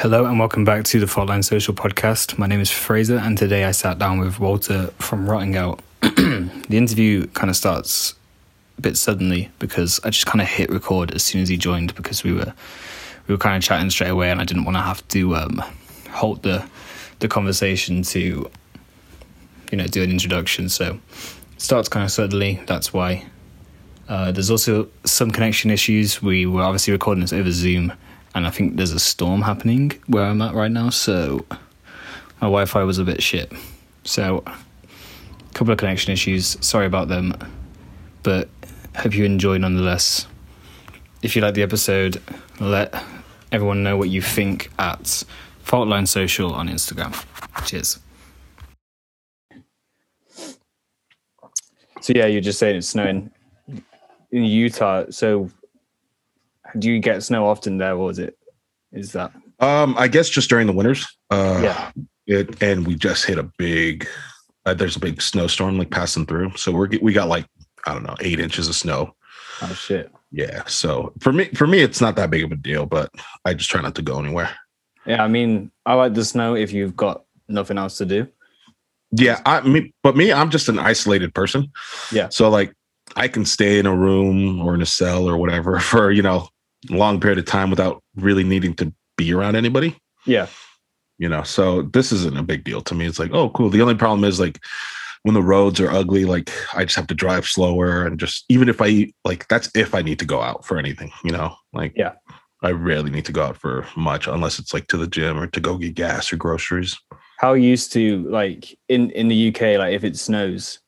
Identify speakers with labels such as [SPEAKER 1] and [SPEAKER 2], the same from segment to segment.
[SPEAKER 1] Hello and welcome back to the Faultline Social Podcast. My name is Frazer, and today I sat down with Walter from Rotting Out. the interview kind of starts a bit suddenly because I just kind of hit record as soon as he joined because we were we were kind of chatting straight away, and I didn't want to have to um, halt the the conversation to you know do an introduction. So it starts kind of suddenly. That's why. Uh, there's also some connection issues. We were obviously recording this over Zoom and I think there's a storm happening where I'm at right now, so my Wi Fi was a bit shit. So, a couple of connection issues. Sorry about them, but hope you enjoy nonetheless. If you like the episode, let everyone know what you think at Faultline Social on Instagram. Cheers. So yeah, you're just saying it's snowing in Utah. So do you get snow often there, or is it is that?
[SPEAKER 2] Um, I guess just during the winters. Uh,
[SPEAKER 1] yeah.
[SPEAKER 2] It and we just hit a big. Uh, there's a big snowstorm like passing through, so we're we got like I don't know eight inches of snow.
[SPEAKER 1] Oh shit.
[SPEAKER 2] Yeah. So for me, for me, it's not that big of a deal, but I just try not to go anywhere.
[SPEAKER 1] Yeah, I mean, I like the snow if you've got nothing else to do.
[SPEAKER 2] Yeah, I mean, but me, I'm just an isolated person.
[SPEAKER 1] Yeah.
[SPEAKER 2] So like, I can stay in a room or in a cell or whatever for you know long period of time without really needing to be around anybody.
[SPEAKER 1] Yeah.
[SPEAKER 2] You know, so this isn't a big deal to me. It's like, oh, cool. The only problem is like when the roads are ugly, like I just have to drive slower and just even if I like that's if I need to go out for anything, you know, like
[SPEAKER 1] yeah,
[SPEAKER 2] I rarely need to go out for much unless it's like to the gym or to go get gas or groceries.
[SPEAKER 1] How used to like in in the UK, like if it snows,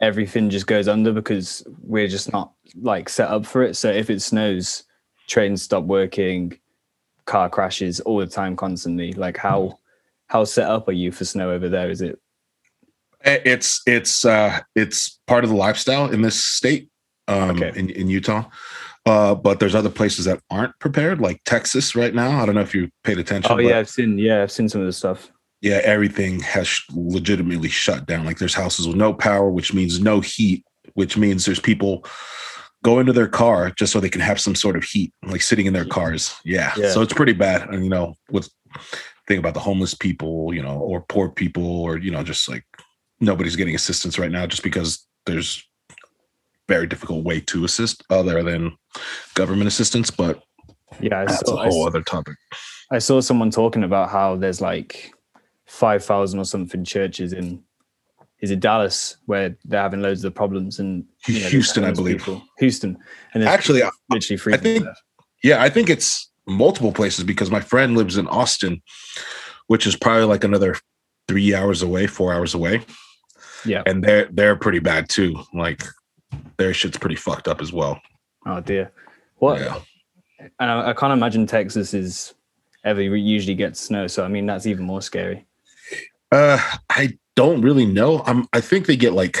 [SPEAKER 1] everything just goes under because we're just not like set up for it. So if it snows, trains stop working, car crashes all the time, constantly. Like how how set up are you for snow over there? Is it?
[SPEAKER 2] Eh, it's it's uh it's part of the lifestyle in this state, um, okay. in in Utah. Uh, but there's other places that aren't prepared, like Texas right now. I don't know if you paid attention.
[SPEAKER 1] Oh yeah, I've seen yeah, I've seen some of the stuff.
[SPEAKER 2] Yeah, everything has legitimately shut down. Like there's houses with no power, which means no heat, which means there's people go into their car just so they can have some sort of heat, like sitting in their cars. Yeah. yeah. So it's pretty bad. And you know, with think about the homeless people, you know, or poor people, or you know, just like nobody's getting assistance right now just because there's very difficult way to assist other than government assistance. But
[SPEAKER 1] yeah,
[SPEAKER 2] that's saw, a whole I, other topic.
[SPEAKER 1] I saw someone talking about how there's like five thousand or something churches in is it Dallas where they're having loads of problems and
[SPEAKER 2] you know, Houston, I believe.
[SPEAKER 1] People. Houston,
[SPEAKER 2] and actually,
[SPEAKER 1] literally free.
[SPEAKER 2] I think, yeah, I think it's multiple places because my friend lives in Austin, which is probably like another three hours away, four hours away.
[SPEAKER 1] Yeah,
[SPEAKER 2] and they're they're pretty bad too. Like their shit's pretty fucked up as well.
[SPEAKER 1] Oh dear, what? Yeah. And I, I can't imagine Texas is ever usually gets snow, so I mean that's even more scary.
[SPEAKER 2] Uh, I don't really know. I'm I think they get like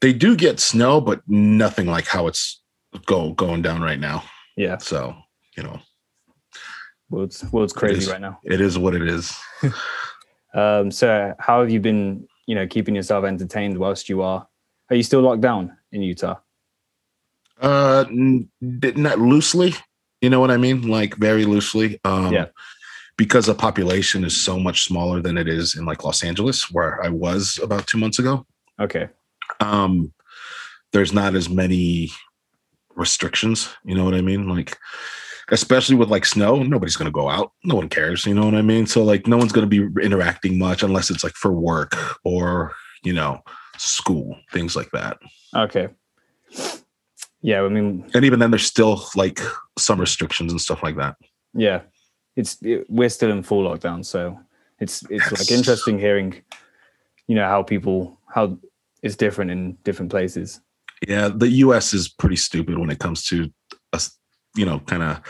[SPEAKER 2] they do get snow, but nothing like how it's go going down right now.
[SPEAKER 1] Yeah.
[SPEAKER 2] So, you know.
[SPEAKER 1] well, it's well, it's crazy
[SPEAKER 2] is,
[SPEAKER 1] right now.
[SPEAKER 2] It is what it is.
[SPEAKER 1] um, so how have you been, you know, keeping yourself entertained whilst you are are you still locked down in Utah?
[SPEAKER 2] Uh not loosely. You know what I mean? Like very loosely. Um yeah because the population is so much smaller than it is in like Los Angeles, where I was about two months ago.
[SPEAKER 1] Okay.
[SPEAKER 2] Um, there's not as many restrictions. You know what I mean? Like, especially with like snow, nobody's gonna go out. No one cares. You know what I mean? So like, no one's gonna be interacting much unless it's like for work or you know school things like that.
[SPEAKER 1] Okay. Yeah, I mean,
[SPEAKER 2] and even then, there's still like some restrictions and stuff like that.
[SPEAKER 1] Yeah it's it, we're still in full lockdown, so it's it's like interesting hearing, you know, how people how it's different in different places.
[SPEAKER 2] Yeah, the U.S. is pretty stupid when it comes to us, you know, kind of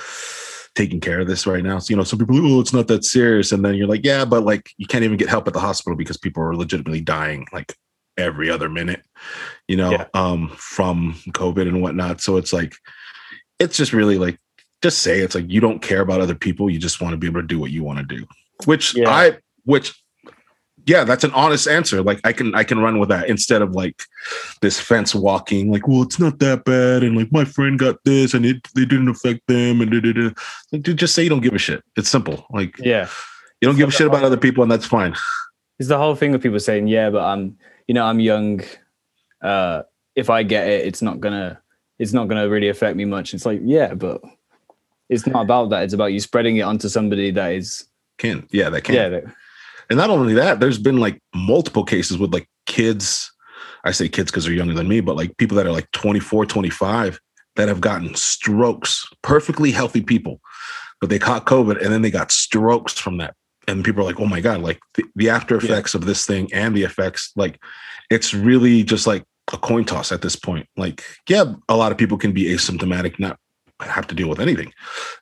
[SPEAKER 2] taking care of this right now. So, you know, some people, oh, it's not that serious, and then you're like, yeah, but like you can't even get help at the hospital because people are legitimately dying like every other minute, you know, yeah. um, from COVID and whatnot. So it's like, it's just really like just say it's like you don't care about other people you just want to be able to do what you want to do which yeah. i which yeah, that's an honest answer. Like I can I can run with that instead of like this fence walking. Like, well, it's not that bad, and like my friend got this, and it they didn't affect them, and da, da, da. like dude, just say you don't give a shit. It's simple. Like
[SPEAKER 1] Yeah.
[SPEAKER 2] you don't
[SPEAKER 1] It's
[SPEAKER 2] give a shit about other people, and that's fine.
[SPEAKER 1] It's the whole thing of people saying, "Yeah, but I'm, you know, I'm young. Uh, if I get it, it's not gonna, it's not gonna really affect me much." It's like, yeah, but it's not about that. It's about you spreading it onto somebody that is,
[SPEAKER 2] Can yeah, that can.
[SPEAKER 1] yeah, that,
[SPEAKER 2] And not only that, there's been like multiple cases with like kids. I say kids because they're younger than me, but like people that are like 24, 25 that have gotten strokes, perfectly healthy people, but they caught COVID and then they got strokes from that. And people are like, oh my God, like the, the after effects of this thing and the effects, like it's really just like a coin toss at this point. Like, yeah, a lot of people can be asymptomatic, not have to deal with anything.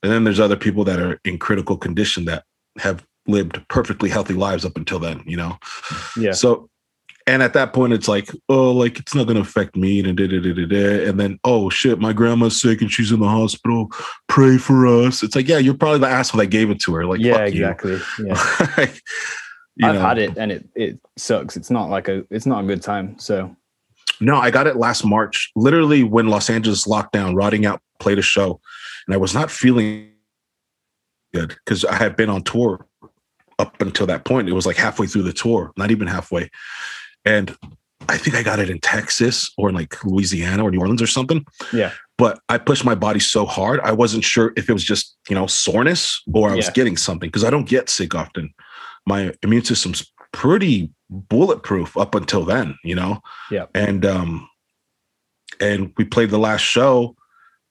[SPEAKER 2] And then there's other people that are in critical condition that have lived perfectly healthy lives up until then, you know?
[SPEAKER 1] yeah,
[SPEAKER 2] So, and at that point, it's like, oh, like it's not going to affect me. And, da, da, da, da, da. and then, oh shit, my grandma's sick and she's in the hospital. Pray for us. It's like, yeah, you're probably the asshole that gave it to her. Like,
[SPEAKER 1] yeah,
[SPEAKER 2] fuck you.
[SPEAKER 1] exactly. Yeah,
[SPEAKER 2] Like,
[SPEAKER 1] I've
[SPEAKER 2] know.
[SPEAKER 1] had it, and it it sucks. It's not like a, it's not a good time. So
[SPEAKER 2] No, I got it last March, literally when Los Angeles locked down, Rotting Out played a show, and I was not feeling good because I had been on tour up until that point. It was like halfway through the tour, not even halfway. And I think I got it in Texas or in like Louisiana or New Orleans or something.
[SPEAKER 1] Yeah.
[SPEAKER 2] But I pushed my body so hard, I wasn't sure if it was just, you know, soreness or I was
[SPEAKER 1] Yeah.
[SPEAKER 2] getting something because I don't get sick often. My immune system's pretty bulletproof up until then, you know?
[SPEAKER 1] Yeah.
[SPEAKER 2] And um and we played the last show.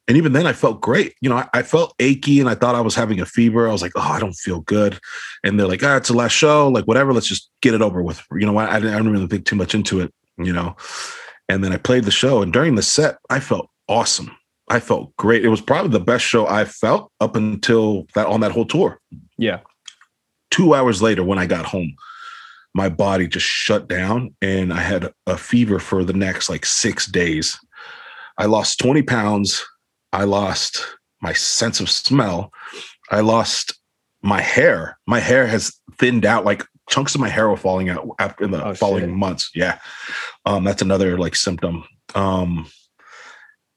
[SPEAKER 2] And even then I felt great. You know, I, I felt achy and I thought I was having a fever. I was like, oh, I don't feel good. And they're like, ah, it's the last show, like whatever, let's just get it over with. You know? I, didn't, I didn't really think too much into it, you know. And then I played the show, and during the set, I felt awesome. I felt great. It was probably the best show I felt up until that on that whole tour.
[SPEAKER 1] yeah,
[SPEAKER 2] Two hours later, when I got home, my body just shut down and I had a fever for the next like six days. I lost 20 pounds. I lost my sense of smell. I lost my hair. My hair has thinned out. Like chunks of my hair were falling out after in the
[SPEAKER 1] Oh,
[SPEAKER 2] following
[SPEAKER 1] shit.
[SPEAKER 2] months. Yeah. Um, that's another like symptom. Um,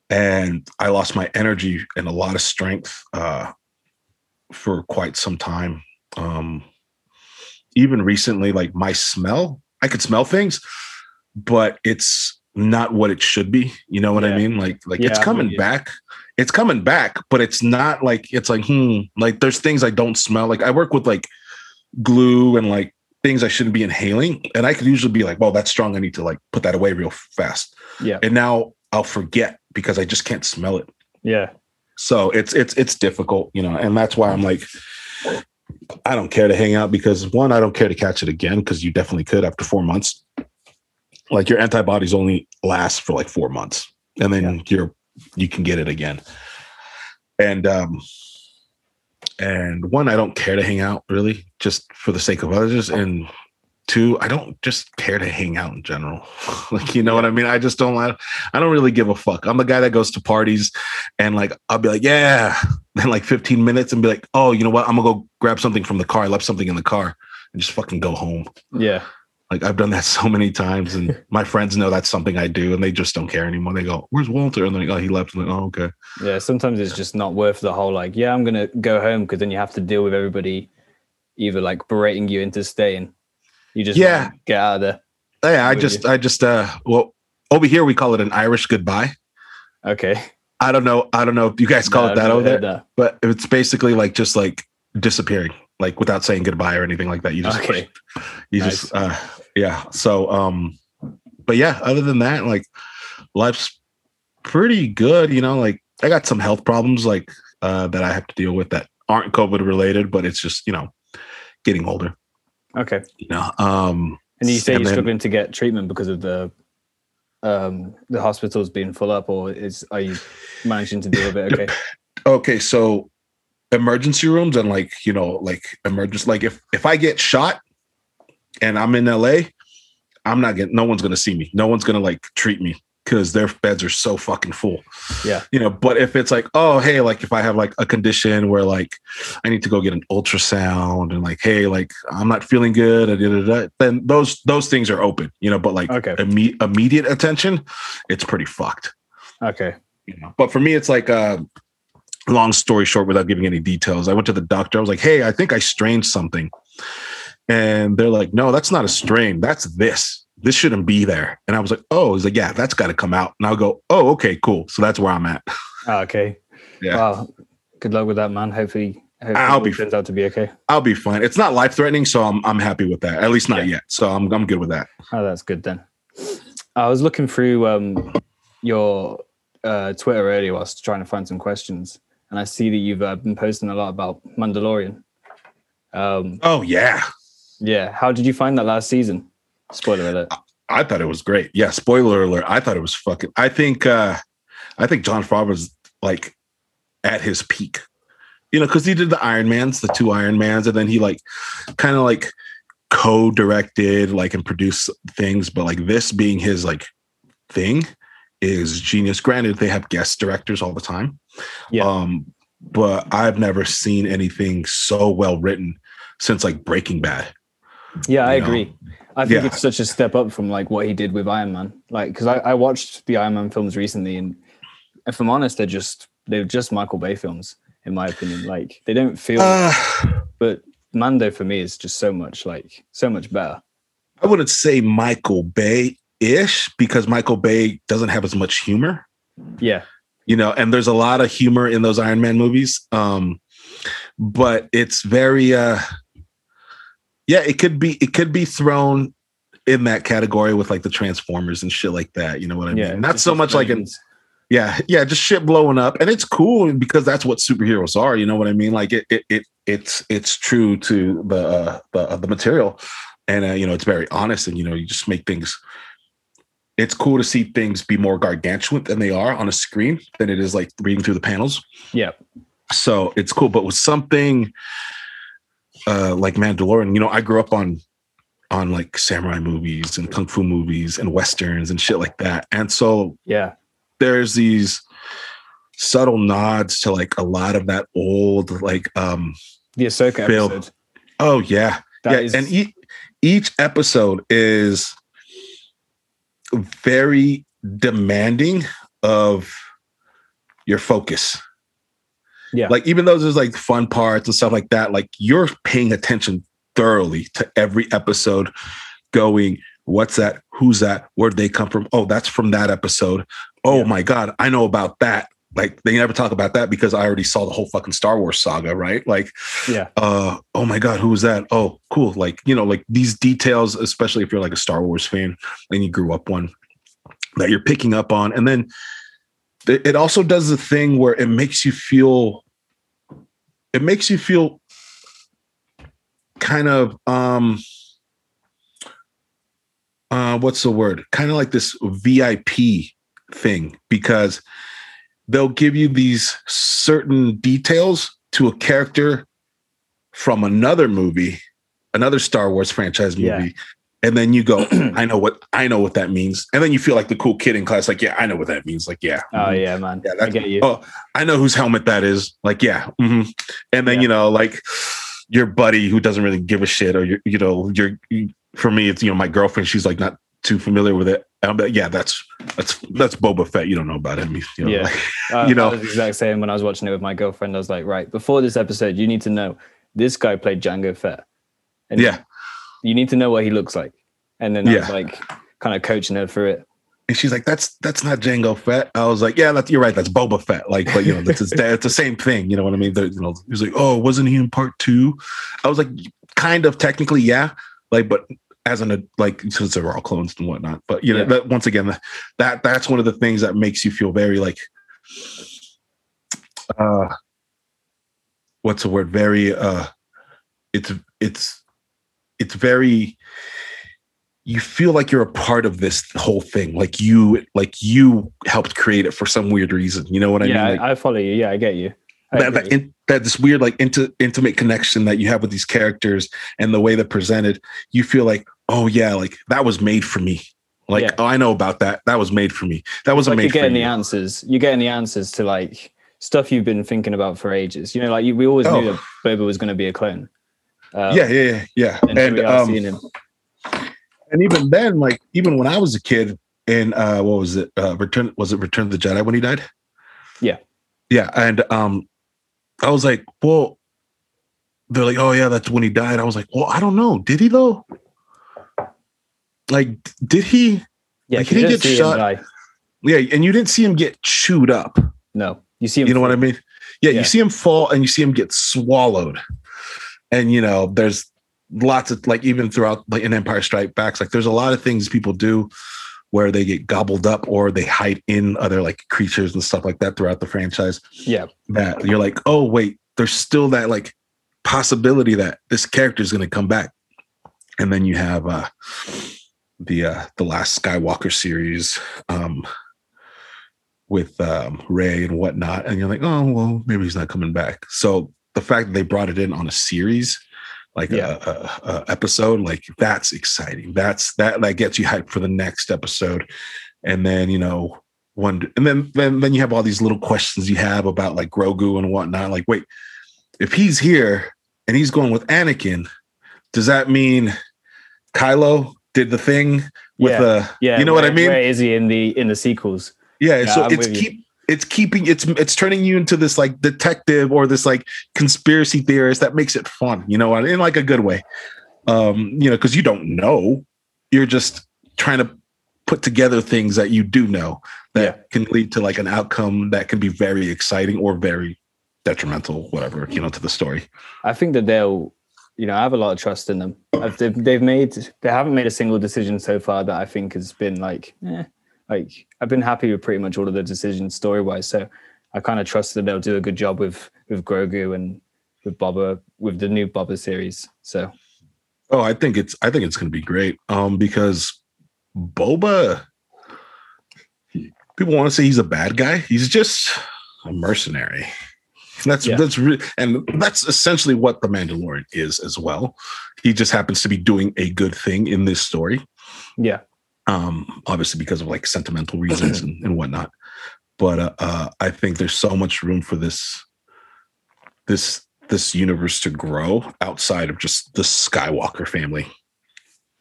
[SPEAKER 2] and I lost my energy and a lot of strength uh, for quite some time. Um, even recently, like my smell, I could smell things, but it's not what it should be. You know what I mean? Like, like
[SPEAKER 1] Yeah,
[SPEAKER 2] it's coming back. It's coming back, but it's not like it's like hmm. Like there's things I don't smell. Like I work with like glue and like things I shouldn't be inhaling, and I could usually be like, "Well, that's strong. I need to like put that away real fast."
[SPEAKER 1] yeah,
[SPEAKER 2] And now I'll forget because I just can't smell it.
[SPEAKER 1] yeah,
[SPEAKER 2] So it's it's it's difficult, you know, and that's why I'm like, I don't care to hang out because one, I don't care to catch it again because you definitely could after four months. Like your antibodies only last for like four months, and then you're you can get it again. And um, and one, I don't care to hang out really, just for the sake of others, and two, I don't just care to hang out in general. like you know what I mean? I just don't. I, I don't really give a fuck. I'm the guy that goes to parties and like I'll be like, yeah, then like 15 minutes and be like, oh, you know what? I'm gonna go grab something from the car. I left something in the car and just fucking go home.
[SPEAKER 1] yeah,
[SPEAKER 2] Like I've done that so many times, and my friends know that's something I do, and they just don't care anymore. They go, "Where's Walter?" And they're like, "Oh, he left." I'm like, "Oh, okay."
[SPEAKER 1] yeah. Sometimes it's just not worth the whole like, yeah, I'm gonna go home because then you have to deal with everybody either like berating you into staying. You just
[SPEAKER 2] Yeah.
[SPEAKER 1] get out of there.
[SPEAKER 2] Yeah, I just, I just, uh, well, over here we call it an Irish goodbye.
[SPEAKER 1] Okay,
[SPEAKER 2] I don't know, I don't know if you guys call
[SPEAKER 1] No,
[SPEAKER 2] it that over there,
[SPEAKER 1] that.
[SPEAKER 2] but it's basically like just like disappearing, like without saying goodbye or anything like that. You just,
[SPEAKER 1] Okay,
[SPEAKER 2] you
[SPEAKER 1] Nice.
[SPEAKER 2] just uh yeah so um but yeah other than that like life's pretty good you know like i got some health problems like uh that i have to deal with that aren't covid related but it's just you know getting older
[SPEAKER 1] okay.
[SPEAKER 2] you know um
[SPEAKER 1] And you say
[SPEAKER 2] And
[SPEAKER 1] you're
[SPEAKER 2] then-
[SPEAKER 1] struggling to get treatment because of the um the hospitals being full up, or is are you managing to deal with it? Okay,
[SPEAKER 2] okay so emergency rooms and like you know like emergency like if if i get shot and i'm in la i'm not getting no one's gonna see me no one's gonna like treat me because their beds are so fucking full.
[SPEAKER 1] Yeah.
[SPEAKER 2] You know, but if it's like, oh, hey, like if I have like a condition where like I need to go get an ultrasound and like, hey, like I'm not feeling good, da, da, da, then those those things are open, you know, but like
[SPEAKER 1] Okay.
[SPEAKER 2] imme- immediate attention, it's pretty fucked.
[SPEAKER 1] Okay.
[SPEAKER 2] You know, but for me, it's like uh long story short, without giving any details, I went to the doctor. I was like, hey, I think I strained something. And they're like, no, that's not a strain. That's this. This shouldn't be there. And I was like, oh, he's like, yeah, that's got to come out. And I'll go, oh, okay, cool. So that's where I'm at.
[SPEAKER 1] Ah, okay.
[SPEAKER 2] Yeah.
[SPEAKER 1] Wow. Good luck with that, man. Hopefully, hopefully
[SPEAKER 2] I'll
[SPEAKER 1] it
[SPEAKER 2] be-
[SPEAKER 1] turns out to be okay.
[SPEAKER 2] I'll be fine. It's not life threatening, so I'm I'm happy with that. At least not
[SPEAKER 1] Yeah.
[SPEAKER 2] yet. So I'm I'm good with that.
[SPEAKER 1] Oh, that's good then. I was looking through um, your uh, Twitter earlier whilst trying to find some questions, and I see that you've uh, been posting a lot about Mandalorian. Um,
[SPEAKER 2] Oh yeah.
[SPEAKER 1] Yeah, how did you find that last season? Spoiler alert.
[SPEAKER 2] I thought it was great. Yeah, spoiler alert. I thought it was fucking I think uh I think Jon Favreau's like at his peak. You know, because he did the Iron Mans, the two Iron Mans, and then he like kind of like co-directed, like and produced things, but like this being his like thing is genius. Granted, they have guest directors all the time.
[SPEAKER 1] Yeah.
[SPEAKER 2] Um, but I've never seen anything so well written since like Breaking Bad.
[SPEAKER 1] Yeah, I
[SPEAKER 2] know?
[SPEAKER 1] agree. I think
[SPEAKER 2] Yeah.
[SPEAKER 1] it's such a step up from like what he did with Iron Man. Like, because I, I watched the Iron Man films recently, and if I'm honest, they're just they're just Michael Bay films, in my opinion. Like, they don't feel.
[SPEAKER 2] Uh,
[SPEAKER 1] but Mando for me is just so much like so much better.
[SPEAKER 2] I wouldn't say Michael Bay ish because Michael Bay doesn't have as much humor,
[SPEAKER 1] Yeah,
[SPEAKER 2] you know, and there's a lot of humor in those Iron Man movies. Um, but it's very, uh, yeah, it could be, it could be thrown in that category with like the Transformers and shit like that. You know what I
[SPEAKER 1] yeah.
[SPEAKER 2] mean? Not so much like an, yeah, yeah, just shit blowing up, and it's cool because that's what superheroes are. You know what I mean? Like it, it, it it's it's true to the uh, the uh, the material, and uh, you know it's very honest, and you know you just make things. It's cool to see things be more gargantuan than they are on a screen than it is like reading through the panels.
[SPEAKER 1] Yeah,
[SPEAKER 2] So it's cool, but with something uh, like Mandalorian, you know, I grew up on on like samurai movies and kung fu movies and westerns and shit like that, and so
[SPEAKER 1] yeah,
[SPEAKER 2] there's these subtle nods to like a lot of that old like um
[SPEAKER 1] the Ahsoka
[SPEAKER 2] Phil.
[SPEAKER 1] episode.
[SPEAKER 2] oh yeah.
[SPEAKER 1] That
[SPEAKER 2] yeah
[SPEAKER 1] is-
[SPEAKER 2] and e- each episode is very demanding of your focus
[SPEAKER 1] Yeah.
[SPEAKER 2] like even though there's like fun parts and stuff like that like you're paying attention thoroughly to every episode going what's that? Who's that? Where'd they come from? Oh that's from that episode. Oh
[SPEAKER 1] Yeah.
[SPEAKER 2] my god i know about that. Like they never talk about that because i already saw the whole fucking star wars saga right? Like
[SPEAKER 1] yeah,
[SPEAKER 2] uh oh my god who was that? Oh cool. Like you know like these details especially if you're like a star wars fan and you grew up one that you're picking up on. And then it also does the thing where it makes you feel it makes you feel kind of um uh what's the word kind of like this vip thing because they'll give you these certain details to a character from another movie, another Star Wars franchise movie,
[SPEAKER 1] Yeah.
[SPEAKER 2] And then you go, I know what I know what that means, and then you feel like the cool kid in class, like, yeah, I know what that means, like, yeah,
[SPEAKER 1] oh
[SPEAKER 2] mhm.
[SPEAKER 1] yeah, man.
[SPEAKER 2] Yeah,
[SPEAKER 1] I get you.
[SPEAKER 2] oh, I know whose helmet that is, like, yeah, mhm. and then
[SPEAKER 1] Yeah.
[SPEAKER 2] you know, like your buddy who doesn't really give a shit, or your, you know, your for me, it's you know, my girlfriend, she's like not too familiar with it. I'm like, yeah, that's that's that's Boba Fett. You don't know about him, you know,
[SPEAKER 1] Yeah.
[SPEAKER 2] like,
[SPEAKER 1] Uh,
[SPEAKER 2] you know-
[SPEAKER 1] the exact same when I was watching it with my girlfriend. I was like, right, before this episode, you need to know this guy played Jango Fett. And
[SPEAKER 2] yeah.
[SPEAKER 1] You need to know what he looks like. And then I was like kind of coaching her through it.
[SPEAKER 2] And she's like, "That's that's not Jango Fett." I was like, "Yeah, that's, you're right. That's Boba Fett." Like, but you know, that's it's, it's the same thing. You know what I mean? The, you know, he was like, "Oh, wasn't he in part two? I was like, "Kind of, technically, yeah." Like, but as an like, since they were all clones and whatnot. But you know,
[SPEAKER 1] Yeah.
[SPEAKER 2] that, once again, that that's one of the things that makes you feel very like, uh, what's the word? Very, uh, it's it's it's very you feel like you're a part of this whole thing like you like you helped create it for some weird reason you know what i
[SPEAKER 1] yeah,
[SPEAKER 2] mean like,
[SPEAKER 1] I, I follow you. Yeah, I get you. I
[SPEAKER 2] that, that, in, that this weird like into, intimate connection that you have with these characters and the way they're presented you feel like oh yeah like that was made for me Like,
[SPEAKER 1] Yeah.
[SPEAKER 2] oh, I know about that. That was made for me. That wasn't
[SPEAKER 1] like
[SPEAKER 2] made
[SPEAKER 1] you're getting the answers. You're getting the answers to like stuff you've been thinking about for ages. You know, like you, we always
[SPEAKER 2] Oh.
[SPEAKER 1] knew that Boba was going to be a clone. Um,
[SPEAKER 2] yeah, yeah, yeah, yeah.
[SPEAKER 1] And,
[SPEAKER 2] And um, and even then, like even when I was a kid, in uh, what was it? Uh, Return was it Return of the Jedi when he died?
[SPEAKER 1] Yeah.
[SPEAKER 2] yeah. And um, I was like, well, they're like, oh yeah, that's when he died. I was like, well, I don't know. Did he though? Like, did he?
[SPEAKER 1] Yeah,
[SPEAKER 2] like, he
[SPEAKER 1] see him
[SPEAKER 2] shot-. Yeah, and you didn't see him get chewed up.
[SPEAKER 1] No, you see him.
[SPEAKER 2] You know what I mean? Yeah,
[SPEAKER 1] Yeah.
[SPEAKER 2] you see him fall and you see him get swallowed. And you know, there's lots of like even throughout like in Empire Strike Backs, like there's a lot of things people do where they get gobbled up or they hide in other like creatures and stuff like that throughout the franchise.
[SPEAKER 1] Yeah,
[SPEAKER 2] That you're like, oh wait, there's still that like possibility that this character is going to come back. And then you have uh the uh the last Skywalker series um with um Rey and whatnot, and you're like, oh well, maybe he's not coming back. So the fact that they brought it in on a series, like
[SPEAKER 1] Yeah.
[SPEAKER 2] a, a, a episode, like that's exciting. That's that that gets you hyped for the next episode, and then you know one, and then then then you have all these little questions you have about like Grogu and whatnot. Like, wait, if he's here and he's going with Anakin, does that mean Kylo did the thing with
[SPEAKER 1] Yeah.
[SPEAKER 2] the?
[SPEAKER 1] yeah.
[SPEAKER 2] you know what I mean?
[SPEAKER 1] Where is he in the in the sequels?
[SPEAKER 2] Yeah,
[SPEAKER 1] Yeah,
[SPEAKER 2] so
[SPEAKER 1] I'm
[SPEAKER 2] it's keep it's keeping it's it's turning you into this like detective or this like conspiracy theorist that makes it fun, you know, in like a good way. Um, you know, because you don't know, you're just trying to put together things that you do know that
[SPEAKER 1] Yeah.
[SPEAKER 2] can lead to like an outcome that can be very exciting or very detrimental, whatever, you know, to the story.
[SPEAKER 1] I think that they'll, you know, I have a lot of trust in them. I've- They've, they've made, they haven't made a single decision so far that I think has been like, eh, like I've been happy with pretty much all of the decisions story wise. So I kind of trust that they'll do a good job with with Grogu and with Boba with the new Boba series. So
[SPEAKER 2] Oh, I think it's I think it's gonna be great. Um, because Boba people want to say he's a bad guy. He's just a mercenary. That's
[SPEAKER 1] Yeah.
[SPEAKER 2] that's re- and that's essentially what the Mandalorian is as well. He just happens to be doing a good thing in this story.
[SPEAKER 1] yeah,
[SPEAKER 2] Um, obviously because of like sentimental reasons and, and whatnot. But uh, uh, I think there's so much room for this this this universe to grow outside of just the Skywalker family.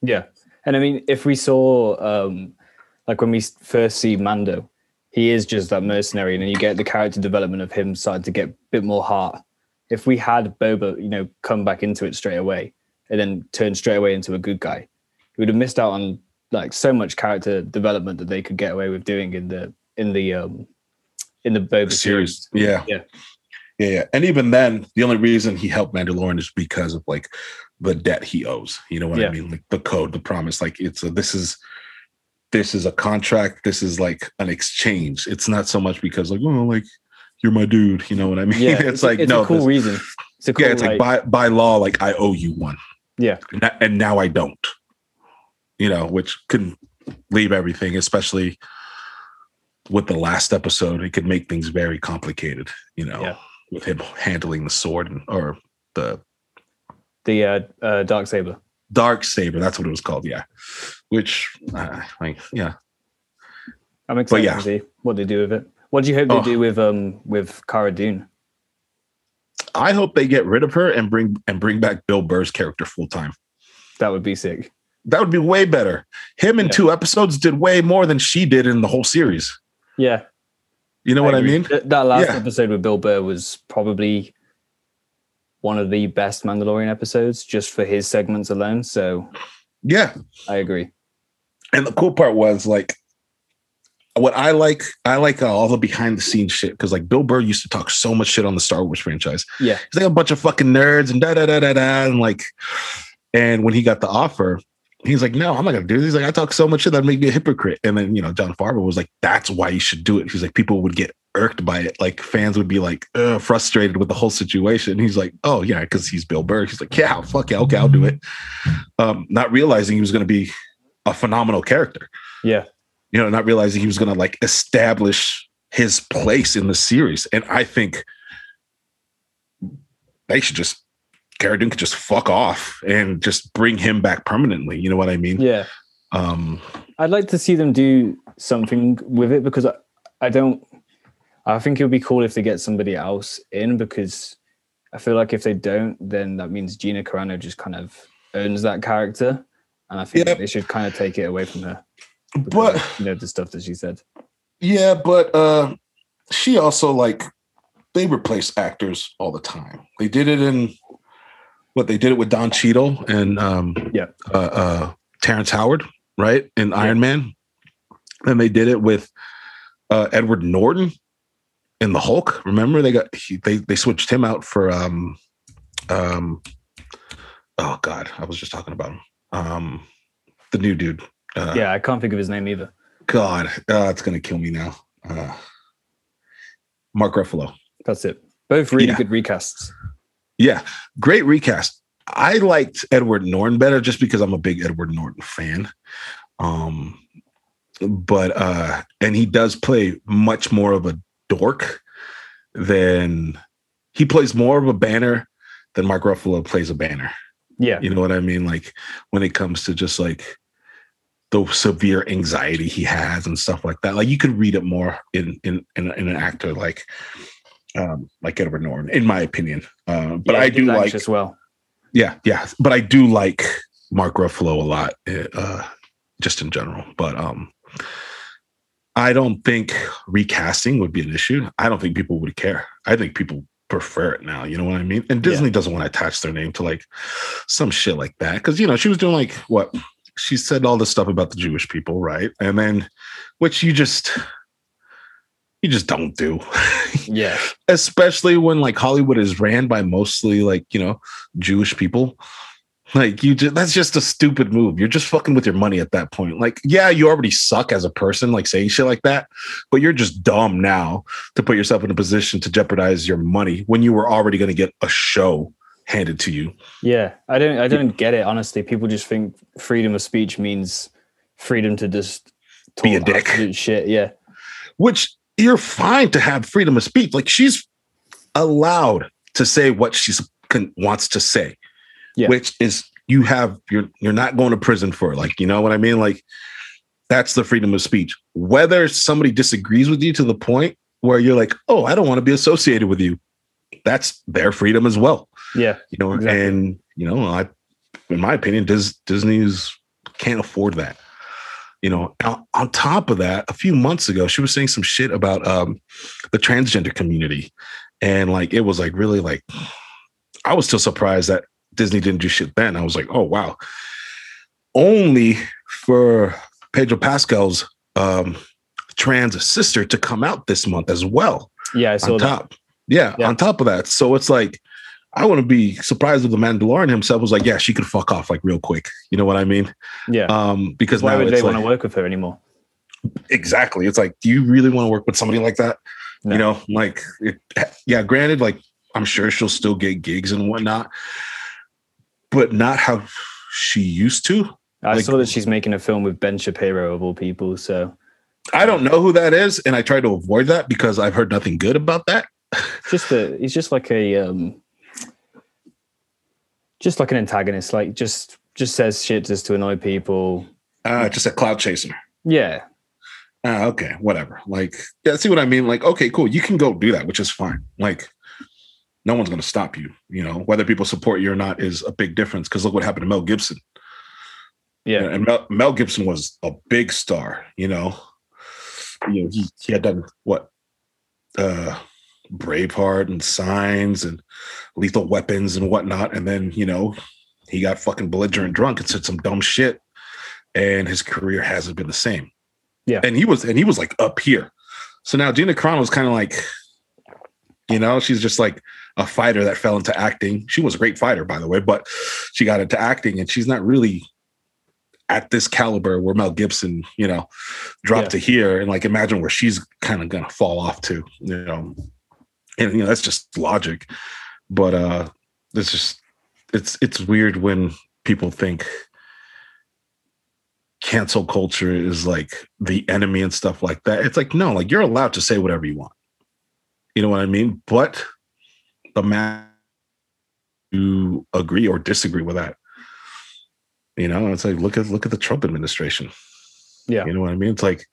[SPEAKER 1] yeah. And I mean, if we saw, um, like when we first see Mando, he is just that mercenary, and then you get the character development of him starting to get a bit more heart. If we had Boba, you know, come back into it straight away and then turn straight away into a good guy, we would have missed out on like so much character development that they could get away with doing in the in the um in the Boba
[SPEAKER 2] series.
[SPEAKER 1] series.
[SPEAKER 2] Yeah.
[SPEAKER 1] Yeah.
[SPEAKER 2] Yeah. Yeah. And even then, the only reason he helped Mandalorian is because of like the debt he owes. You know what
[SPEAKER 1] Yeah.
[SPEAKER 2] I mean? Like the code, the promise. Like it's a, this is this is a contract. This is like an exchange. It's not so much because like, oh, like you're my dude. You know what I mean?
[SPEAKER 1] Yeah,
[SPEAKER 2] it's, like
[SPEAKER 1] it's
[SPEAKER 2] no,
[SPEAKER 1] a cool reason. It's a cool
[SPEAKER 2] yeah, it's like, by by law, like I owe you one.
[SPEAKER 1] Yeah.
[SPEAKER 2] And, that- and now I don't. You know, which can leave everything, especially with the last episode, it could make things very complicated, you know,
[SPEAKER 1] Yeah.
[SPEAKER 2] with him handling the sword and, or the
[SPEAKER 1] the uh, uh, dark saber.
[SPEAKER 2] dark saber. That's what it was called. Yeah. Which, uh, like, yeah.
[SPEAKER 1] I'm excited
[SPEAKER 2] yeah.
[SPEAKER 1] to see what they do with it. What do you hope they
[SPEAKER 2] Oh.
[SPEAKER 1] do with um with Cara Dune?
[SPEAKER 2] I hope they get rid of her and bring and bring back Bill Burr's character full time.
[SPEAKER 1] That would be sick.
[SPEAKER 2] That would be way better. Him in
[SPEAKER 1] Yeah.
[SPEAKER 2] two episodes did way more than she did in the whole series.
[SPEAKER 1] Yeah,
[SPEAKER 2] You know what I mean?
[SPEAKER 1] Th- that last
[SPEAKER 2] Yeah.
[SPEAKER 1] episode with Bill Burr was probably one of the best Mandalorian episodes just for his segments alone. So
[SPEAKER 2] Yeah.
[SPEAKER 1] I agree.
[SPEAKER 2] And the cool part was like what I like, I like uh, all the behind the scenes shit because like Bill Burr used to talk so much shit on the Star Wars franchise.
[SPEAKER 1] Yeah,
[SPEAKER 2] He's like a bunch of fucking nerds and da da da da da and like, and when he got the offer, he's like, no, I'm not gonna do this. He's like, I talk so much shit that make me a hypocrite. And then you know, Jon Favreau was like, that's why you should do it. He's like, people would get irked by it. Like fans would be like frustrated with the whole situation. He's like, oh yeah, because he's Bill Burr. He's like, yeah, fuck yeah, okay, I'll do it. Um, not realizing he was gonna be a phenomenal character
[SPEAKER 1] yeah,
[SPEAKER 2] you know, not realizing he was going to like establish his place in the series. And I think they should just, Cara Dune could just fuck off and just bring him back permanently. You know what I mean?
[SPEAKER 1] yeah.
[SPEAKER 2] Um,
[SPEAKER 1] I'd like to see them do something with it because I, I don't. I think it would be cool if they get somebody else in because I feel like if they don't, then that means Gina Carano just kind of owns that character, and I think
[SPEAKER 2] Yep.
[SPEAKER 1] they should kind of take it away from her.
[SPEAKER 2] But
[SPEAKER 1] you know the stuff that she said.
[SPEAKER 2] yeah, but uh she also like they replace actors all the time. They did it in what they did it with Don Cheadle and um
[SPEAKER 1] Yeah.
[SPEAKER 2] uh, uh Terrence Howard, right? In Iron Man. And they did it with uh Edward Norton in the Hulk. Remember they got he, they they switched him out for um um oh god, I was just talking about him. Um the new dude. Uh,
[SPEAKER 1] Yeah, I can't think of his name either.
[SPEAKER 2] God, uh, it's gonna kill me now. Uh, Mark Ruffalo.
[SPEAKER 1] That's it. Both really
[SPEAKER 2] Yeah.
[SPEAKER 1] good recasts.
[SPEAKER 2] Yeah, great recast. I liked Edward Norton better just because I'm a big Edward Norton fan. Um, but uh, and he does play much more of a dork than he plays more of a banner than Mark Ruffalo plays a banner.
[SPEAKER 1] Yeah,
[SPEAKER 2] You know what I mean? Like when it comes to just like the severe anxiety he has and stuff like that. Like you could read it more in in in, in an actor like um like Edward Norton, in my opinion. Uh, but
[SPEAKER 1] Yeah,
[SPEAKER 2] I do like
[SPEAKER 1] as well.
[SPEAKER 2] yeah, yeah. But I do like Mark Ruffalo a lot, uh, just in general. But um I don't think recasting would be an issue. I don't think people would care. I think people prefer it now. You know what I mean? And
[SPEAKER 1] Yeah.
[SPEAKER 2] Disney doesn't want to attach their name to like some shit like that because you know she was doing like what she said all this stuff about the Jewish people, right? And then which you just you just don't do.
[SPEAKER 1] Yeah,
[SPEAKER 2] especially when like Hollywood is ran by mostly like you know Jewish people. Like you, just, that's just a stupid move. You're just fucking with your money at that point. Like, yeah, you already suck as a person, like saying shit like that, but you're just dumb now to put yourself in a position to jeopardize your money when you were already going to get a show handed to you.
[SPEAKER 1] yeah. I don't. I don't get it. Honestly, people just think freedom of speech means freedom to just
[SPEAKER 2] Be a dick.
[SPEAKER 1] Shit. Yeah.
[SPEAKER 2] Which you're fine to have freedom of speech. Like she's allowed to say what she wants to say.
[SPEAKER 1] Yeah.
[SPEAKER 2] which is you have you're you're not going to prison for it. like you know what i mean like that's the freedom of speech whether somebody disagrees with you to the point where you're like oh i don't want to be associated with you that's their freedom as well
[SPEAKER 1] Yeah.
[SPEAKER 2] you know
[SPEAKER 1] Exactly.
[SPEAKER 2] and you know i in my opinion Dis, disney's can't afford that you know on, on top of that a few months ago she was saying some shit about um the transgender community and like it was like really like i was still surprised that disney didn't do shit then i was like oh wow only for pedro pascal's um trans sister to come out this month as well
[SPEAKER 1] Yeah. Saw
[SPEAKER 2] on
[SPEAKER 1] that.
[SPEAKER 2] top. Yeah,
[SPEAKER 1] Yeah.
[SPEAKER 2] on top of that. So it's like, I wouldn't be surprised if the Mandalorian himself was like, yeah, she could fuck off like real quick. You know what I mean?
[SPEAKER 1] Yeah.
[SPEAKER 2] Um, because
[SPEAKER 1] Why would
[SPEAKER 2] it's
[SPEAKER 1] they want to work with her anymore?
[SPEAKER 2] exactly. It's like, do you really want to work with somebody like that?
[SPEAKER 1] No.
[SPEAKER 2] You know, like, it, yeah, granted, like, I'm sure she'll still get gigs and whatnot, but not how she used to.
[SPEAKER 1] I
[SPEAKER 2] like-
[SPEAKER 1] saw that she's making a film with Ben Shapiro of all people. So
[SPEAKER 2] I don't know who that is, and I try to avoid that because I've heard nothing good about that.
[SPEAKER 1] just a he's just like a um just like an antagonist like just just says shit just to annoy people
[SPEAKER 2] Uh, just a cloud chaser.
[SPEAKER 1] yeah
[SPEAKER 2] Ah, okay, whatever. Like, yeah, see what I mean? Like, okay, cool. You can go do that, which is fine. Like, no one's going to stop you. You know, whether people support you or not is a big difference. Because look what happened to Mel Gibson.
[SPEAKER 1] yeah
[SPEAKER 2] And Mel, Mel Gibson was a big star. You know, you know he, he had done what, uh, Braveheart and Signs and Lethal Weapons and whatnot, and then you know he got fucking belligerent drunk and said some dumb shit, and his career hasn't been the same.
[SPEAKER 1] Yeah.
[SPEAKER 2] and he was and he was like up here. So now Gina Carano is kind of like, you know, she's just like a fighter that fell into acting. She was a great fighter, by the way, but she got into acting, and she's not really at this caliber where Mel Gibson, you know, dropped
[SPEAKER 1] Yeah.
[SPEAKER 2] to here, and like imagine where she's kind of gonna fall off to, you know, and you know that's just logic. But uh, it's just it's it's weird when people think cancel culture is like the enemy and stuff like that. It's like no, like you're allowed to say whatever you want. You know what I mean? But the man you agree or disagree with that. You know, it's like look at look at the Trump administration.
[SPEAKER 1] Yeah.
[SPEAKER 2] You know what I mean? It's like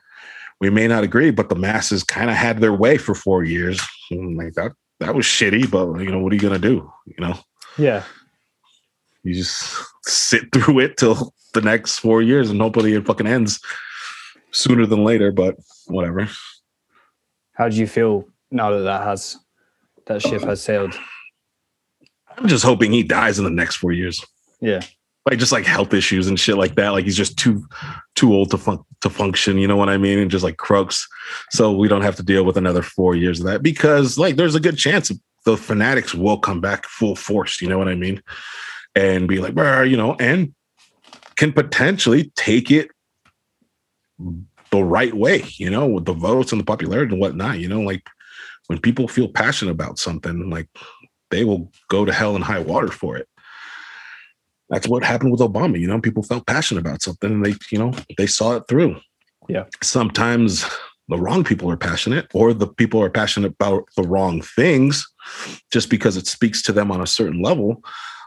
[SPEAKER 2] we may not agree, but the masses kind of had their way for four years. And like that, that was shitty, but you know, what are you gonna do? You know,
[SPEAKER 1] Yeah.
[SPEAKER 2] you just sit through it till the next four years and hopefully it fucking ends sooner than later, but whatever.
[SPEAKER 1] How do you feel now that that has that ship has sailed?
[SPEAKER 2] I'm just hoping he dies in the next four years.
[SPEAKER 1] Yeah.
[SPEAKER 2] Like just like health issues and shit like that. Like he's just too too old to fun- to function. You know what I mean? And just like croaks, so we don't have to deal with another four years of that. Because like there's a good chance the fanatics will come back full force. You know what I mean? And be like, you know, and can potentially take it the right way. You know, with the votes and the popularity and whatnot. You know, like when people feel passionate about something, like they will go to hell and high water for it that's what happened with Obama. You know, people felt passionate about something and they, you know, they saw it through.
[SPEAKER 1] Yeah.
[SPEAKER 2] Sometimes the wrong people are passionate or the people are passionate about the wrong things just because it speaks to them on a certain level.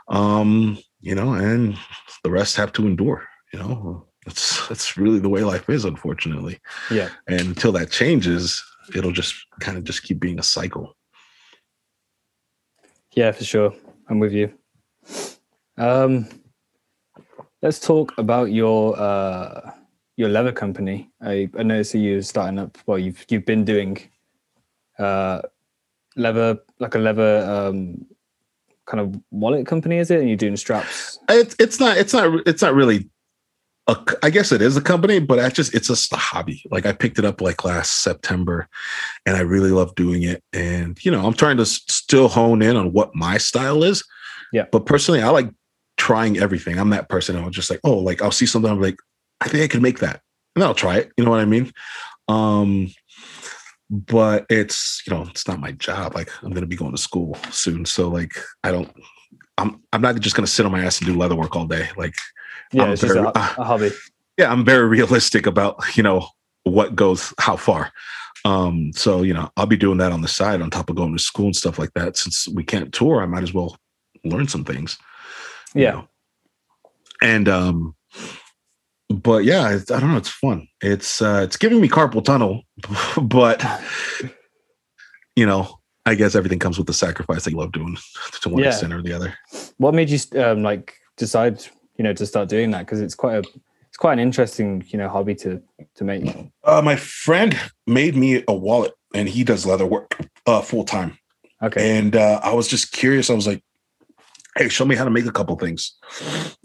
[SPEAKER 2] Um, you know, and the rest have to endure, you know. It's that's really the way life is, unfortunately.
[SPEAKER 1] Yeah.
[SPEAKER 2] And until that changes, it'll just kind of just keep being a cycle.
[SPEAKER 1] Yeah, for sure. I'm with you. Um, let's talk about your uh, your leather company. I, I noticed that you're starting up. Well, you've you've been doing uh, leather like a leather um, kind of wallet company, is it? And you're doing straps.
[SPEAKER 2] It's it's not it's not it's not really. A, I guess it is a company, but I just it's just a hobby. Like I picked it up like last September, and I really love doing it. And you know, I'm trying to still hone in on what my style is.
[SPEAKER 1] Yeah.
[SPEAKER 2] But personally, I like trying everything. I'm that person. I'm just like, oh, like I'll see something. I'm like, I think I could make that, and then I'll try it. You know what I mean? Um, but it's you know, it's not my job. Like I'm gonna be going to school soon, so like I don't. I'm I'm not just gonna sit on my ass and do leather work all day. Like
[SPEAKER 1] Yeah,
[SPEAKER 2] I'm
[SPEAKER 1] it's just a, a hobby.
[SPEAKER 2] yeah, I'm very realistic about, you know, what goes how far. Um, so you know, I'll be doing that on the side on top of going to school and stuff like that. Since we can't tour, I might as well learn some things. You
[SPEAKER 1] Yeah.
[SPEAKER 2] know. And um, but yeah, it's, I don't know, it's fun. It's uh it's giving me carpal tunnel, but you know, I guess everything comes with the sacrifice that you love doing to one
[SPEAKER 1] Yeah.
[SPEAKER 2] extent or the other.
[SPEAKER 1] What made you um, like decide, you know, to start doing that? Because it's quite a it's quite an interesting, you know, hobby to to make.
[SPEAKER 2] Uh, my friend made me a wallet and he does leather work uh full time.
[SPEAKER 1] Okay.
[SPEAKER 2] And uh, I was just curious. I was like, "Hey, show me how to make a couple things."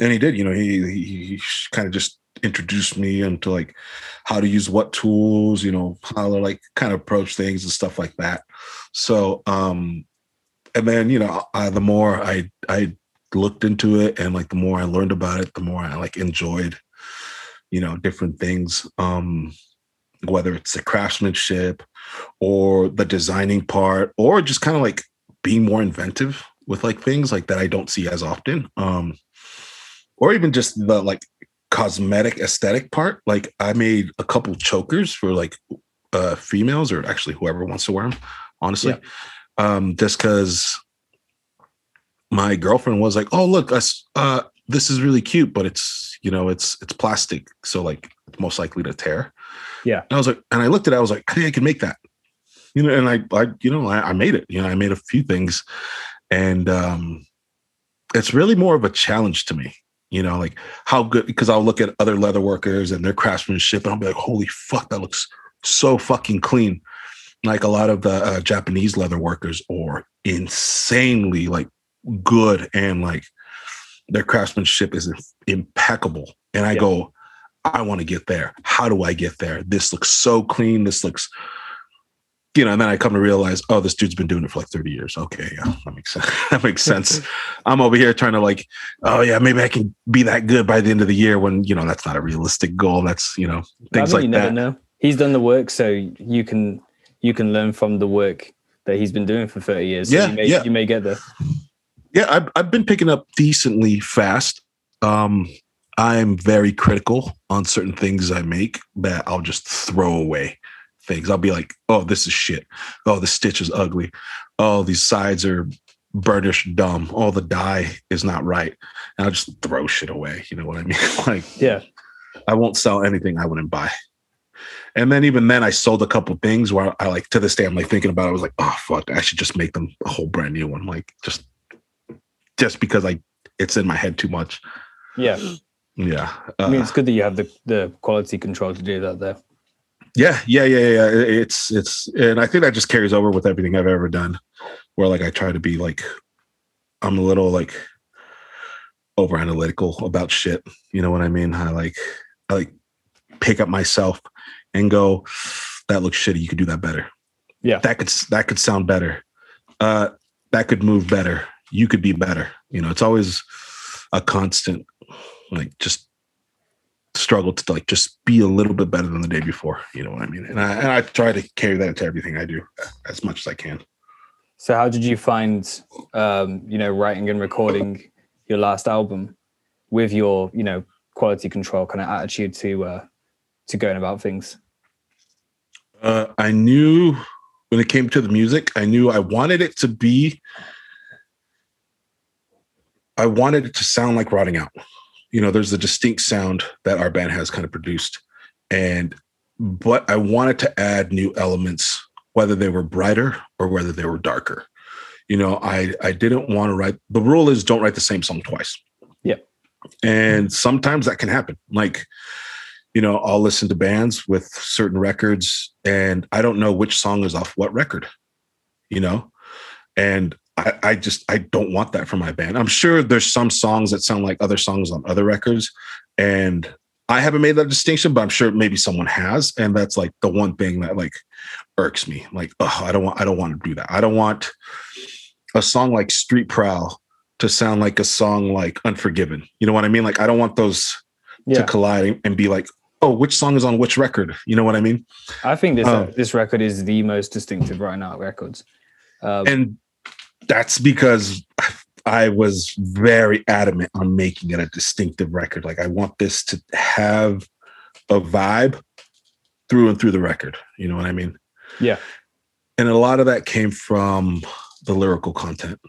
[SPEAKER 2] And he did. You know, he he, he kind of just introduced me into like how to use what tools. You know, how to like kind of approach things and stuff like that. So, um, and then you know, uh, the more I I looked into it, and like the more I learned about it, the more I like enjoyed, you know, different things. Um, whether it's the craftsmanship or the designing part or just kind of like being more inventive with like things like that I don't see as often. Um or even just the like cosmetic aesthetic part. Like I made a couple chokers for like uh females or actually whoever wants to wear them, honestly. Um just cuz my girlfriend was like, "Oh, look, us uh this is really cute, but it's, you know, it's it's plastic, so like it's most likely to tear."
[SPEAKER 1] Yeah.
[SPEAKER 2] And I was like, and I looked at it, I was like, I think I can make that. You know, and I, I you know, I, I made it. You know, I made a few things, and um, it's really more of a challenge to me. You know, like how good because I'll look at other leather workers and their craftsmanship, and I'll be like, holy fuck, that looks so fucking clean. Like a lot of the uh, Japanese leather workers are insanely like good and like their craftsmanship is impeccable. And I
[SPEAKER 1] Yeah.
[SPEAKER 2] go, I want to get there. How do I get there? This looks so clean. This looks, you know, and then I come to realize, oh, this dude's been doing it for like 30 years. Okay, yeah, that makes sense. that makes sense. I'm over here trying to like, oh yeah, maybe I can be that good by the end of the year when, you know, that's not a realistic goal. That's, you know, things
[SPEAKER 1] I mean,
[SPEAKER 2] like
[SPEAKER 1] you never
[SPEAKER 2] that.
[SPEAKER 1] know. He's done the work, so you can you can learn from the work that he's been doing for 30 years. So
[SPEAKER 2] Yeah,
[SPEAKER 1] you may,
[SPEAKER 2] yeah.
[SPEAKER 1] you may get there.
[SPEAKER 2] Yeah, I've, I've been picking up decently fast. Um, I'm very critical on certain things I make that I'll just throw away things. I'll be like, oh, this is shit. Oh, the stitch is ugly. Oh, these sides are burnished dumb. Oh, the dye is not right. And I'll just throw shit away. You know what I mean? like,
[SPEAKER 1] Yeah.
[SPEAKER 2] I won't sell anything I wouldn't buy. And then even then, I sold a couple things where I like to this day I'm like thinking about. it, I was like, oh fuck, I should just make them a whole brand new one. Like just just because I it's in my head too much.
[SPEAKER 1] Yeah.
[SPEAKER 2] Yeah.
[SPEAKER 1] I mean,
[SPEAKER 2] Uh,
[SPEAKER 1] it's good that you have the, the quality control to do that there.
[SPEAKER 2] Yeah, yeah, yeah, yeah. It's it's and I think that just carries over with everything I've ever done. Where like I try to be like I'm a little like over analytical about shit. You know what I mean? I like I like pick up myself and go, that looks shitty. You could do that better.
[SPEAKER 1] Yeah.
[SPEAKER 2] That could that could sound better. Uh that could move better. You could be better. You know, it's always a constant like just struggle to like just be a little bit better than the day before. You know what I mean? And I and I try to carry that into everything I do as much as I can.
[SPEAKER 1] So how did you find, um, you know, writing and recording your last album with your, you know, quality control kind of attitude to uh, to going about things?
[SPEAKER 2] Uh, I knew when it came to the music, I knew I wanted it to be. I wanted it to sound like Rotting Out. You know, there's a distinct sound that our band has kind of produced, and but I wanted to add new elements, whether they were brighter or whether they were darker. You know, I I didn't want to write. The rule is don't write the same song twice.
[SPEAKER 1] Yeah.
[SPEAKER 2] and sometimes that can happen. Like you know, I'll listen to bands with certain records and I don't know which song is off what record, you know? And I, I just I don't want that for my band. I'm sure there's some songs that sound like other songs on other records. And I haven't made that distinction, but I'm sure maybe someone has. And that's like the one thing that like irks me. Like, oh, I don't want I don't want to do that. I don't want a song like Street Prowl to sound like a song like Unforgiven. You know what I mean? Like I don't want those
[SPEAKER 1] Yeah,
[SPEAKER 2] to collide and be like, oh, which song is on which record? You know what I mean?
[SPEAKER 1] I think this
[SPEAKER 2] Um,
[SPEAKER 1] this record is the most distinctive right now records. Um,
[SPEAKER 2] And that's because I was very adamant on making it a distinctive record. Like I want this to have a vibe through and through the record. You know what I mean?
[SPEAKER 1] Yeah.
[SPEAKER 2] And a lot of that came from the lyrical content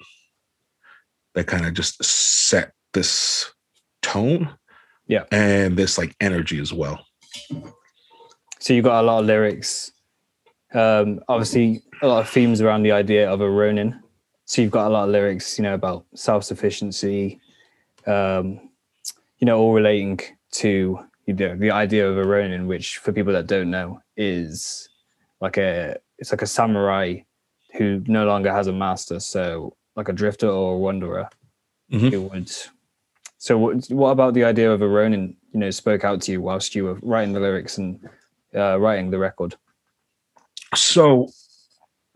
[SPEAKER 2] that kind of just set this tone.
[SPEAKER 1] Yeah.
[SPEAKER 2] And this like energy as well.
[SPEAKER 1] so you got a lot of lyrics. Um, obviously, a lot of themes around the idea of a Ronin. So you've got a lot of lyrics, you know, about self sufficiency. Um, you know, all relating to you know the idea of a Ronin, which for people that don't know is like a it's like a samurai who no longer has a master, so like a drifter or a wanderer
[SPEAKER 2] Mhm.
[SPEAKER 1] who would. So what, what about the idea of a Ronin? You know, spoke out to you whilst you were writing the lyrics and uh, writing the record.
[SPEAKER 2] so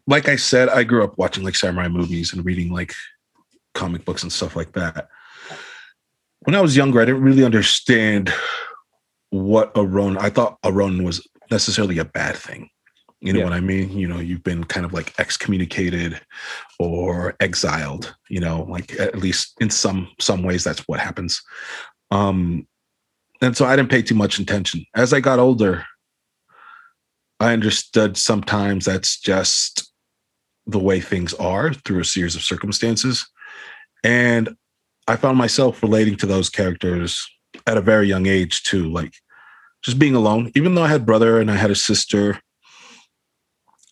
[SPEAKER 2] like i said i grew up watching like samurai movies and reading like comic books and stuff like that. When i was younger i didn't really understand what a ronin i thought a ronin was necessarily a bad thing. You know
[SPEAKER 1] Yeah.
[SPEAKER 2] what i mean? You know you've been kind of like excommunicated or exiled you know like at least in some some ways that's what happens. Um and so i didn't pay too much attention. As i got older I understood sometimes that's just the way things are through a series of circumstances. And I found myself relating to those characters at a very young age too, like just being alone. Even though I had brother and I had a sister,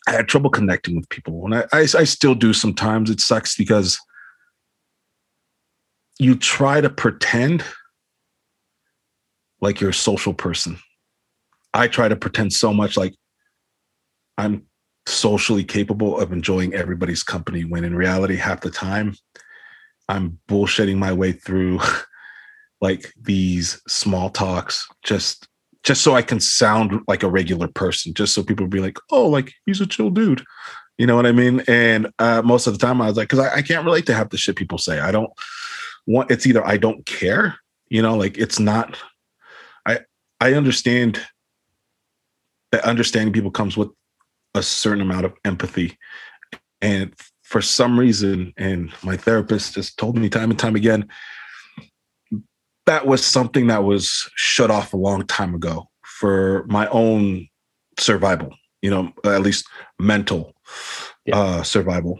[SPEAKER 2] I had trouble connecting with people. And I, I, I still do sometimes. It sucks because you try to pretend like you're a social person. I try to pretend so much like I'm socially capable of enjoying everybody's company when in reality half the time I'm bullshitting my way through like these small talks just just so I can sound like a regular person just so people be like oh like he's a chill dude. You know what I mean? And uh, most of the time I was like because I, I can't relate to half the shit people say. I don't want it's either I don't care you know like it's not I I understand that understanding people comes with a certain amount of empathy. And for some reason, and my therapist just told me time and time again, that was something that was shut off a long time ago for my own survival, you know, at least mental
[SPEAKER 1] Yeah.
[SPEAKER 2] uh, survival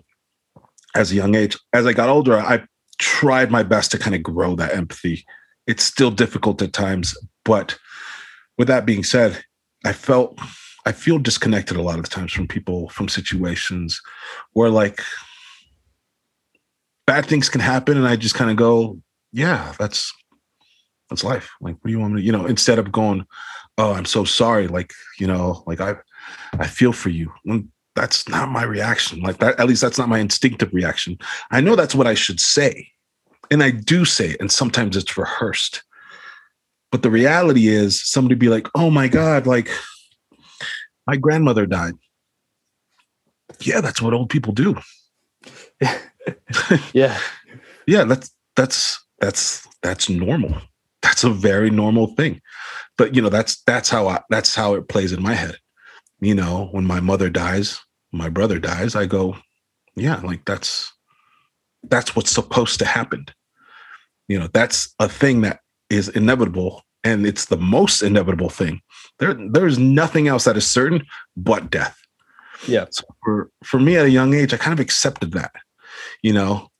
[SPEAKER 2] as a young age. As I got older, I tried my best to kind of grow that empathy. It's still difficult at times, but with that being said, I felt I feel disconnected a lot of times from people, from situations where like bad things can happen, and I just kind of go, yeah, that's that's life. Like, what do you want me to, you know, instead of going, oh, I'm so sorry, like, you know, like I I feel for you. When that's not my reaction. Like that, at least that's not my instinctive reaction. I know that's what I should say. And I do say it, and sometimes it's rehearsed. But the reality is somebody be like, oh my God, like my grandmother died. Yeah, that's what old people do.
[SPEAKER 1] yeah.
[SPEAKER 2] yeah, that's that's that's that's normal. That's a very normal thing. But you know, that's that's how I that's how it plays in my head. You know, when my mother dies, my brother dies, I go, yeah, like that's that's what's supposed to happen. You know, that's a thing that is inevitable and it's the most inevitable thing. There there's nothing else that is certain but death.
[SPEAKER 1] Yeah.
[SPEAKER 2] So for for me at a young age, I kind of accepted that. You know,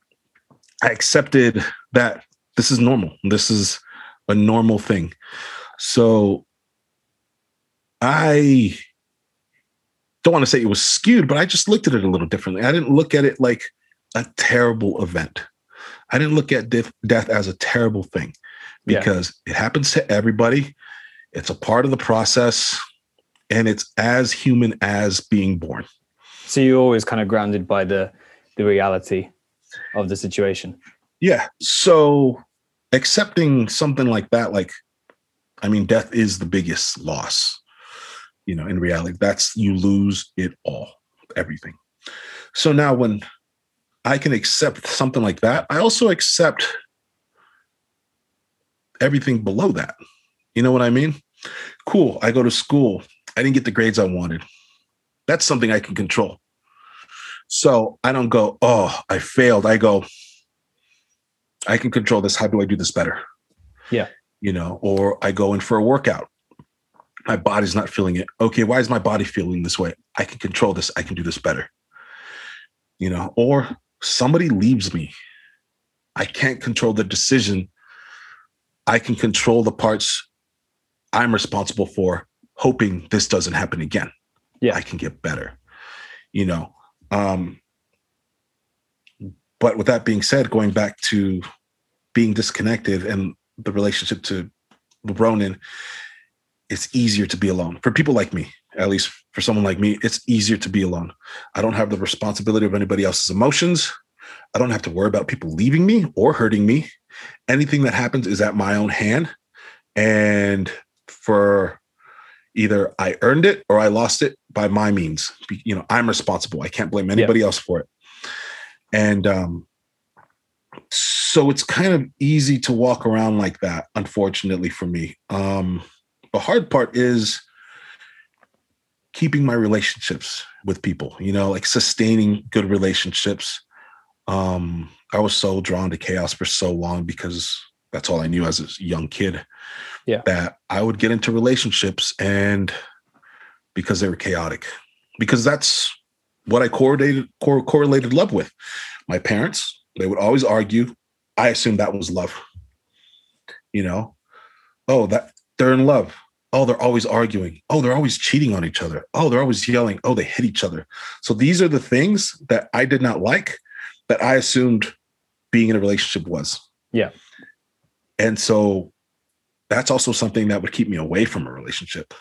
[SPEAKER 2] I accepted that this is normal. This is a normal thing. So I don't want to say it was skewed, but I just looked at it a little differently. I didn't look at it like a terrible event. I didn't look at death, death as a terrible thing because yeah. it happens to everybody. It's a part of the process and it's as human as being born.
[SPEAKER 1] So you're always kind of grounded by the the reality of the situation.
[SPEAKER 2] Yeah. So accepting something like that, like, I mean, death is the biggest loss. You know, in reality, that's you lose it all, everything. So now when I can accept something like that, I also accept everything below that. You know what I mean? Cool. I go to school. I didn't get the grades I wanted. That's something I can control. So I don't go, oh, I failed. I go, I can control this. How do I do this better?
[SPEAKER 1] Yeah.
[SPEAKER 2] You know, or I go in for a workout. My body's not feeling it. Okay, why is my body feeling this way? I can control this. I can do this better. You know, or somebody leaves me. I can't control the decision. I can control the parts I'm responsible for, hoping this doesn't happen again.
[SPEAKER 1] Yeah.
[SPEAKER 2] I can get better. You know, um, but with that being said, going back to being disconnected and the relationship to Ronin, it's easier to be alone for people like me. At least for someone like me, it's easier to be alone. I don't have the responsibility of anybody else's emotions. I don't have to worry about people leaving me or hurting me. Anything that happens is at my own hand. And for either I earned it or I lost it by my means. You know, I'm responsible. I can't blame anybody yeah. else for it. And um, so it's kind of easy to walk around like that, unfortunately for me. Um, the hard part is keeping my relationships with people, you know, like sustaining good relationships. Um, I was so drawn to chaos for so long because that's all I knew as a young kid.
[SPEAKER 1] Yeah.
[SPEAKER 2] That I would get into relationships and because they were chaotic, because that's what I correlated cor- correlated love with. My parents, they would always argue. I assumed that was love. You know, oh, that they're in love. Oh, they're always arguing. Oh, they're always cheating on each other. Oh, they're always yelling. Oh, they hit each other. So these are the things that I did not like that I assumed being in a relationship was.
[SPEAKER 1] Yeah.
[SPEAKER 2] And so that's also something that would keep me away from a relationship.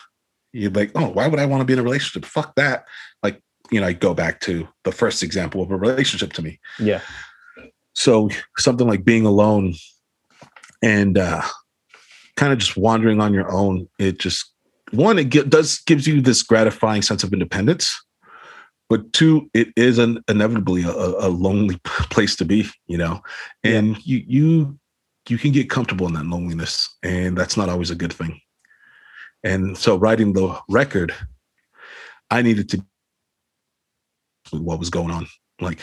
[SPEAKER 2] You're like, oh, why would I want to be in a relationship? Fuck that. Like, you know, I go back to the first example of a relationship to me.
[SPEAKER 1] Yeah.
[SPEAKER 2] So something like being alone and uh kind of just wandering on your own, it just one, it does gives you this gratifying sense of independence. But two, it is an inevitably a, a lonely place to be, you know, and yeah. you you you can get comfortable in that loneliness, and that's not always a good thing. And so, writing the record, I needed to what was going on, like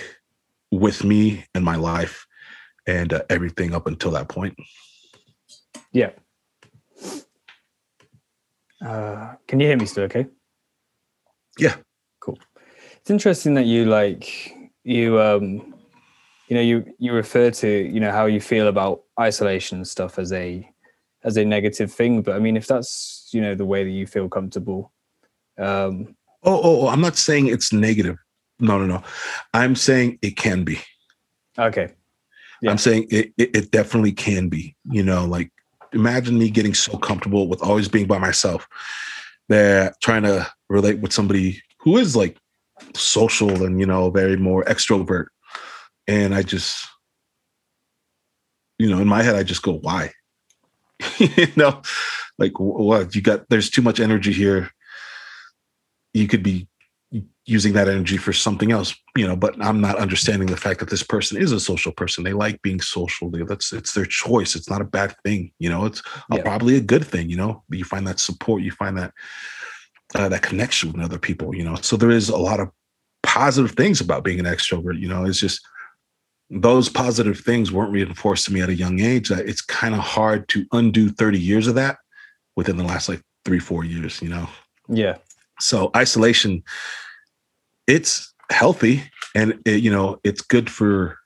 [SPEAKER 2] with me and my life, and uh, everything up until that point.
[SPEAKER 1] Yeah. Uh, can you hear me still? Okay.
[SPEAKER 2] Yeah.
[SPEAKER 1] Cool. It's interesting that you like you um you know you you refer to you know how you feel about isolation and stuff as a as a negative thing. But I mean, if that's you know the way that you feel comfortable. Um,
[SPEAKER 2] oh, oh, oh, I'm not saying it's negative. No, no, no. I'm saying it can be.
[SPEAKER 1] Okay.
[SPEAKER 2] Yeah. I'm saying it, it, it definitely can be. You know, like imagine me getting so comfortable with always being by myself that trying to relate with somebody who is like social and you know very more extrovert. And i just you know in my head i just go why? You know? Like what? You got there's too much energy here. You could be using that energy for something else you know but i'm not understanding the fact that this person is a social person. They like being social. That's it's their choice. It's not a bad thing you know it's yeah. probably a good thing you know. You find that support you find that uh, that connection with other people you know. So there is a lot of positive things about being an extrovert you know. It's just those positive things weren't reinforced to me at a young age. That it's kind of hard to undo 30 years of that within the last like three four years you know.
[SPEAKER 1] Yeah.
[SPEAKER 2] So isolation it's healthy and it, you know it's good for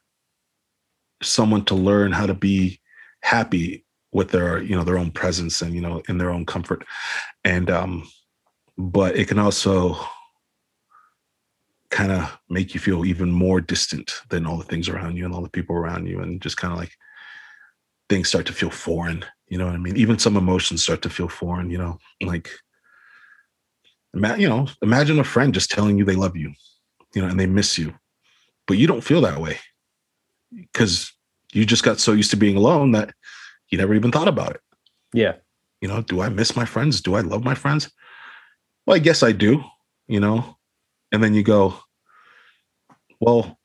[SPEAKER 2] someone to learn how to be happy with their you know their own presence and you know in their own comfort. And um but it can also kind of make you feel even more distant than all the things around you and all the people around you and just kind of like things start to feel foreign you know what i mean? Even some emotions start to feel foreign you know like you know, imagine a friend just telling you they love you, you know, and they miss you, but you don't feel that way because you just got so used to being alone that you never even thought about it.
[SPEAKER 1] Yeah.
[SPEAKER 2] You know, do I miss my friends? Do I love my friends? Well, I guess I do, you know, and then you go, well,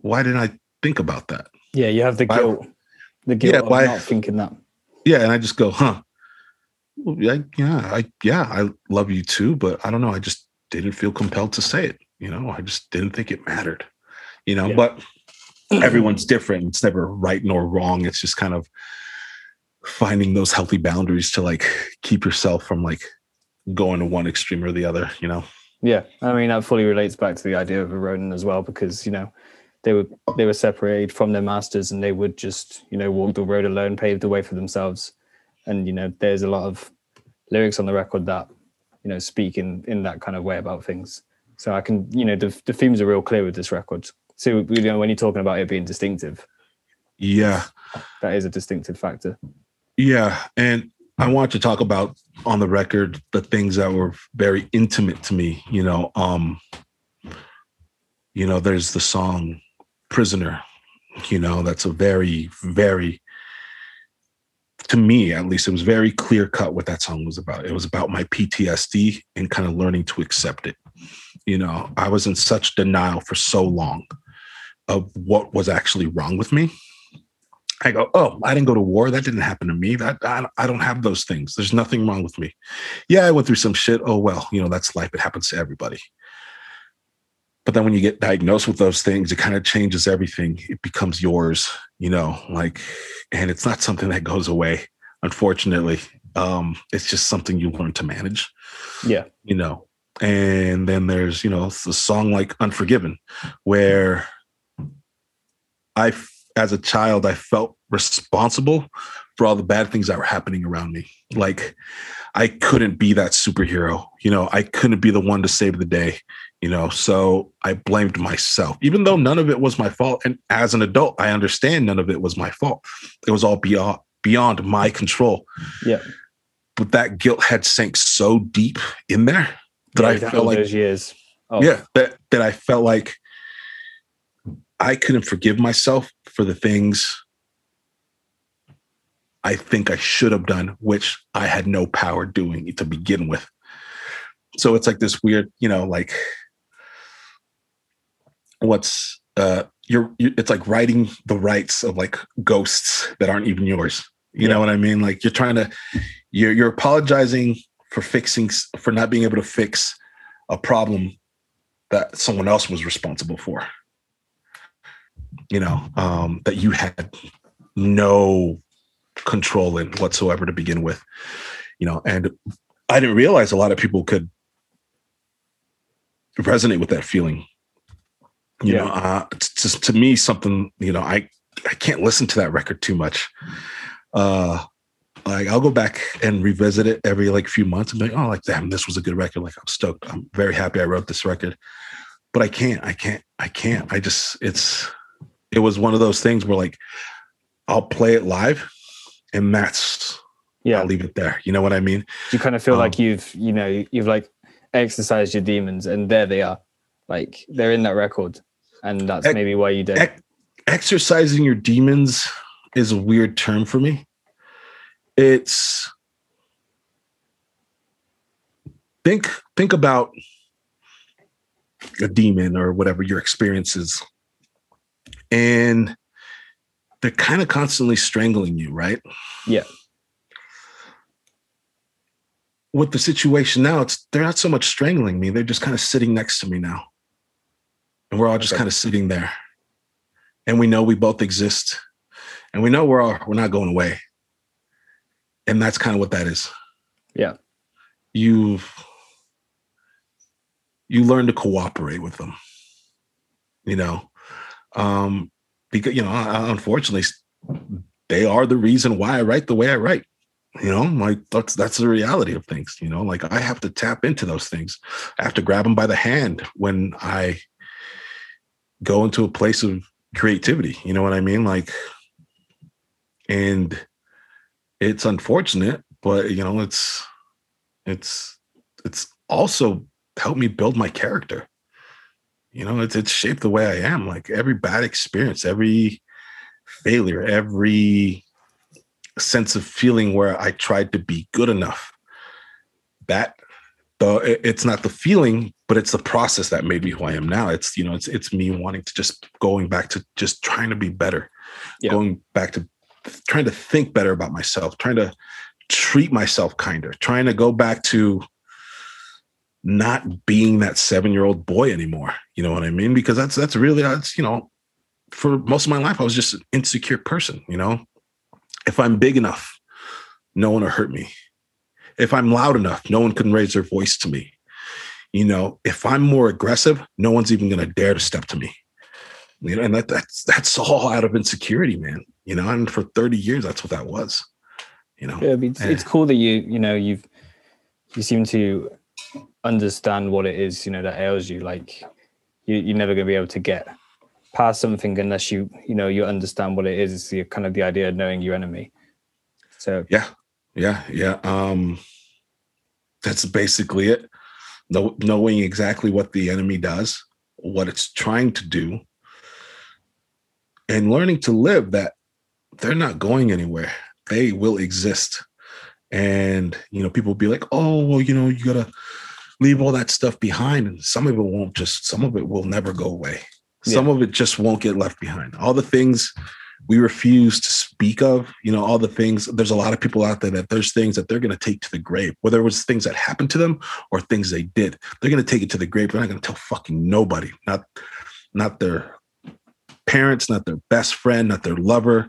[SPEAKER 2] why didn't I think about that?
[SPEAKER 1] Yeah. You have the guilt, the guilt yeah, of why, not thinking that.
[SPEAKER 2] Yeah. And I just go, huh, yeah, yeah, I yeah, I love you too, but I don't know. I just didn't feel compelled to say it. You know, I just didn't think it mattered. You know, yeah. but everyone's different. It's never right nor wrong. It's just kind of finding those healthy boundaries to like keep yourself from like going to one extreme or the other. You know.
[SPEAKER 1] Yeah, I mean that fully relates back to the idea of a Ronin as well, because you know they were they were separated from their masters and they would just you know walk the road alone, pave the way for themselves and you know there's a lot of lyrics on the record that you know speak in in that kind of way about things. So i can you know the, the themes are real clear with this record. So you know when you're talking about it being distinctive
[SPEAKER 2] yeah.
[SPEAKER 1] that is a distinctive factor.
[SPEAKER 2] Yeah. And i want to talk about on the record the things that were very intimate to me you know um you know there's the song prisoner you know that's a very very to me at least it was very clear cut what that song was about. It was about my ptsd and kind of learning to accept it. You know i was in such denial for so long of what was actually wrong with me. I go oh i didn't go to war. That didn't happen to me. That I, I don't have those things. There's nothing wrong with me. Yeah i went through some shit. Oh well you know that's life. It happens to everybody but then when you get diagnosed with those things it kind of changes everything. It becomes yours you know like and it's not something that goes away unfortunately. Um it's just something you learn to manage
[SPEAKER 1] yeah.
[SPEAKER 2] you know. And then there's you know the song like unforgiven where i as a child i felt responsible for all the bad things that were happening around me. Like i couldn't be that superhero you know. I couldn't be the one to save the day you know so i blamed myself. Even though none of it was my fault and as an adult i understand none of it was my fault. It was all beyond beyond my control.
[SPEAKER 1] Yeah.
[SPEAKER 2] But that guilt had sank so deep in there that yeah, i felt like
[SPEAKER 1] those years.
[SPEAKER 2] Oh. yeah that, that i felt like i couldn't forgive myself for the things i think i should have done which i had no power doing to begin with. So it's like this weird you know like what's uh you're, you're it's like writing the rights of like ghosts that aren't even yours. You yeah. know what i mean? Like you're trying to you're you're apologizing for fixing for not being able to fix a problem that someone else was responsible for. You know um that you had no control in whatsoever to begin with. You know and i didn't realize a lot of people could resonate with that feeling you yeah. know uh to, to me something you know i i can't listen to that record too much uh like I'll go back and revisit it every like few months and be like, oh, like damn, this was a good record. Like I'm stoked. I'm very happy I wrote this record. But I can't, I can't, I can't. I just it's it was one of those things where like I'll play it live and that's yeah, I'll leave it there. You know what I mean?
[SPEAKER 1] You kind of feel um, like you've, you know, you've like exercised your demons and there they are. Like they're in that record. And that's ex- maybe why you did. Ex-
[SPEAKER 2] exercising your demons is a weird term for me. It's think think about a demon or whatever your experience is. And they're kind of constantly strangling you, right?
[SPEAKER 1] Yeah.
[SPEAKER 2] With the situation now, it's they're not so much strangling me, they're just kind of sitting next to me now. And we're all just okay. kind of sitting there. And we know we both exist. And we know we're all we're not going away. And that's kind of what that is.
[SPEAKER 1] Yeah.
[SPEAKER 2] You've you learn to cooperate with them. You know, um, because you know, unfortunately, they are the reason why I write the way I write. You know, like that's that's the reality of things. You know, like I have to tap into those things. I have to grab them by the hand when I go into a place of creativity. You know what I mean? Like, and it's unfortunate, but you know, it's it's it's also helped me build my character you know it's it's shaped the way i am like every bad experience every failure every sense of feeling where i tried to be good enough that the it's not the feeling but it's the process that made me who i am now it's you know it's it's me wanting to just going back to just trying to be better yeah. going back to trying to think better about myself trying to treat myself kinder trying to go back to not being that seven year old boy anymore. You know what I mean? Because that's that's really that's you know, for most of my life I was just an insecure person. You know, if I'm big enough, no one will hurt me. If I'm loud enough, no one can raise their voice to me. You know, if I'm more aggressive, no one's even going to dare to step to me. You know, and that that's that's all out of insecurity, man. You know, and for 30 years, that's what that was. You know,
[SPEAKER 1] yeah, it's, it's cool that you you know you've you seem to understand what it is, you know, that ails you. Like you, you're never going to be able to get past something unless you, you know, you understand what it is. It's the, kind of the idea of knowing your enemy. So
[SPEAKER 2] yeah, yeah, yeah. Um, that's basically it. Know, knowing exactly what the enemy does, what it's trying to do, and learning to live that they're not going anywhere. They will exist. And you know, people will be like, "Oh, well, you know, you gotta leave all that stuff behind and some of it won't just some of it will never go away some of it just won't get left behind all the things we refuse to speak of you know all the things. There's a lot of people out there that there's things that they're going to take to the grave whether it was things that happened to them or things they did. They're going to take it to the grave. They're not going to tell fucking nobody. Not not their parents not their best friend not their lover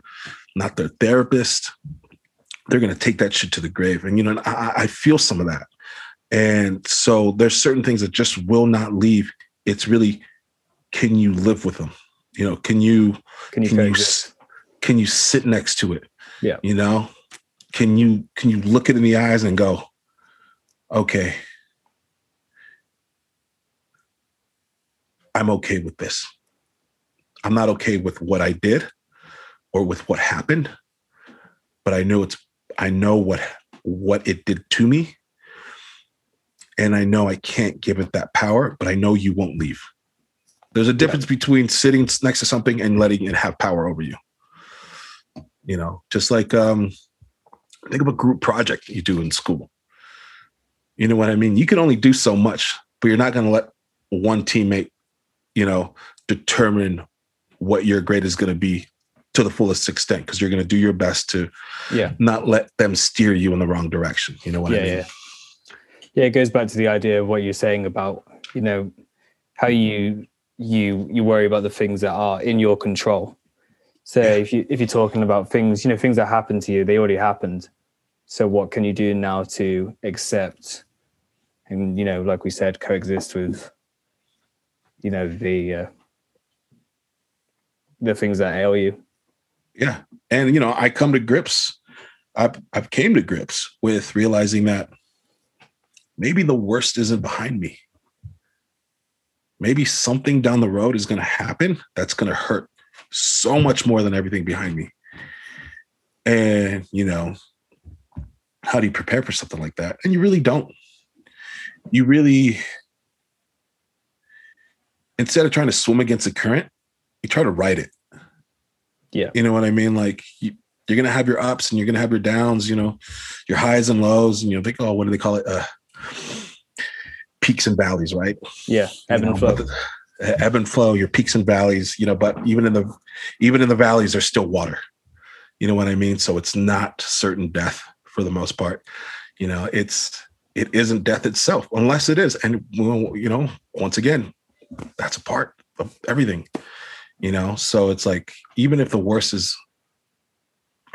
[SPEAKER 2] not their therapist. They're going to take that shit to the grave. And you know I, I feel some of that. And so there's certain things that just will not leave. It's really, can you live with them? You know, can you can you, can you, can you sit next to it?
[SPEAKER 1] Yeah.
[SPEAKER 2] You know, can you can you look it in the eyes and go, okay, I'm okay with this. I'm not okay with what I did or with what happened, but I know it's I know what what it did to me and I know I can't give it that power, but I know you won't leave. There's a difference yeah. between sitting next to something and letting it have power over you. You know, just like um, think of a group project you do in school. You know what I mean? You can only do so much, but you're not going to let one teammate, you know, determine what your grade is going to be to the fullest extent because you're going to do your best to
[SPEAKER 1] yeah.
[SPEAKER 2] not let them steer you in the wrong direction. You know what
[SPEAKER 1] yeah,
[SPEAKER 2] i mean?
[SPEAKER 1] yeah. Yeah it goes back to the idea of what you're saying about you know how you you you worry about the things that are in your control so yeah. if you if you're talking about things you know things that happen to you they already happened so what can you do now to accept and you know like we said coexist with you know the uh, the things that ail you
[SPEAKER 2] yeah and you know i come to grips I've I've came to grips with realizing that maybe the worst isn't behind me. Maybe something down the road is going to happen that's going to hurt so much more than everything behind me. And, you know, how do you prepare for something like that? And you really don't. You really, instead of trying to swim against the current, you try to ride it.
[SPEAKER 1] Yeah.
[SPEAKER 2] You know what I mean? Like you, you're gonna have your ups and you're gonna have your downs, you know, your highs and lows, and you'll think, oh, what do they call it? Uh, peaks and valleys, right?
[SPEAKER 1] Yeah, ebb and flow.
[SPEAKER 2] Ebb and flow, your peaks and valleys, you know, but even in the even in the valleys, there's still water. You know what I mean? So it's not certain death for the most part. You know, it's it isn't death itself, unless it is. And you know, once again, that's a part of everything. You know, so it's like even if the worst is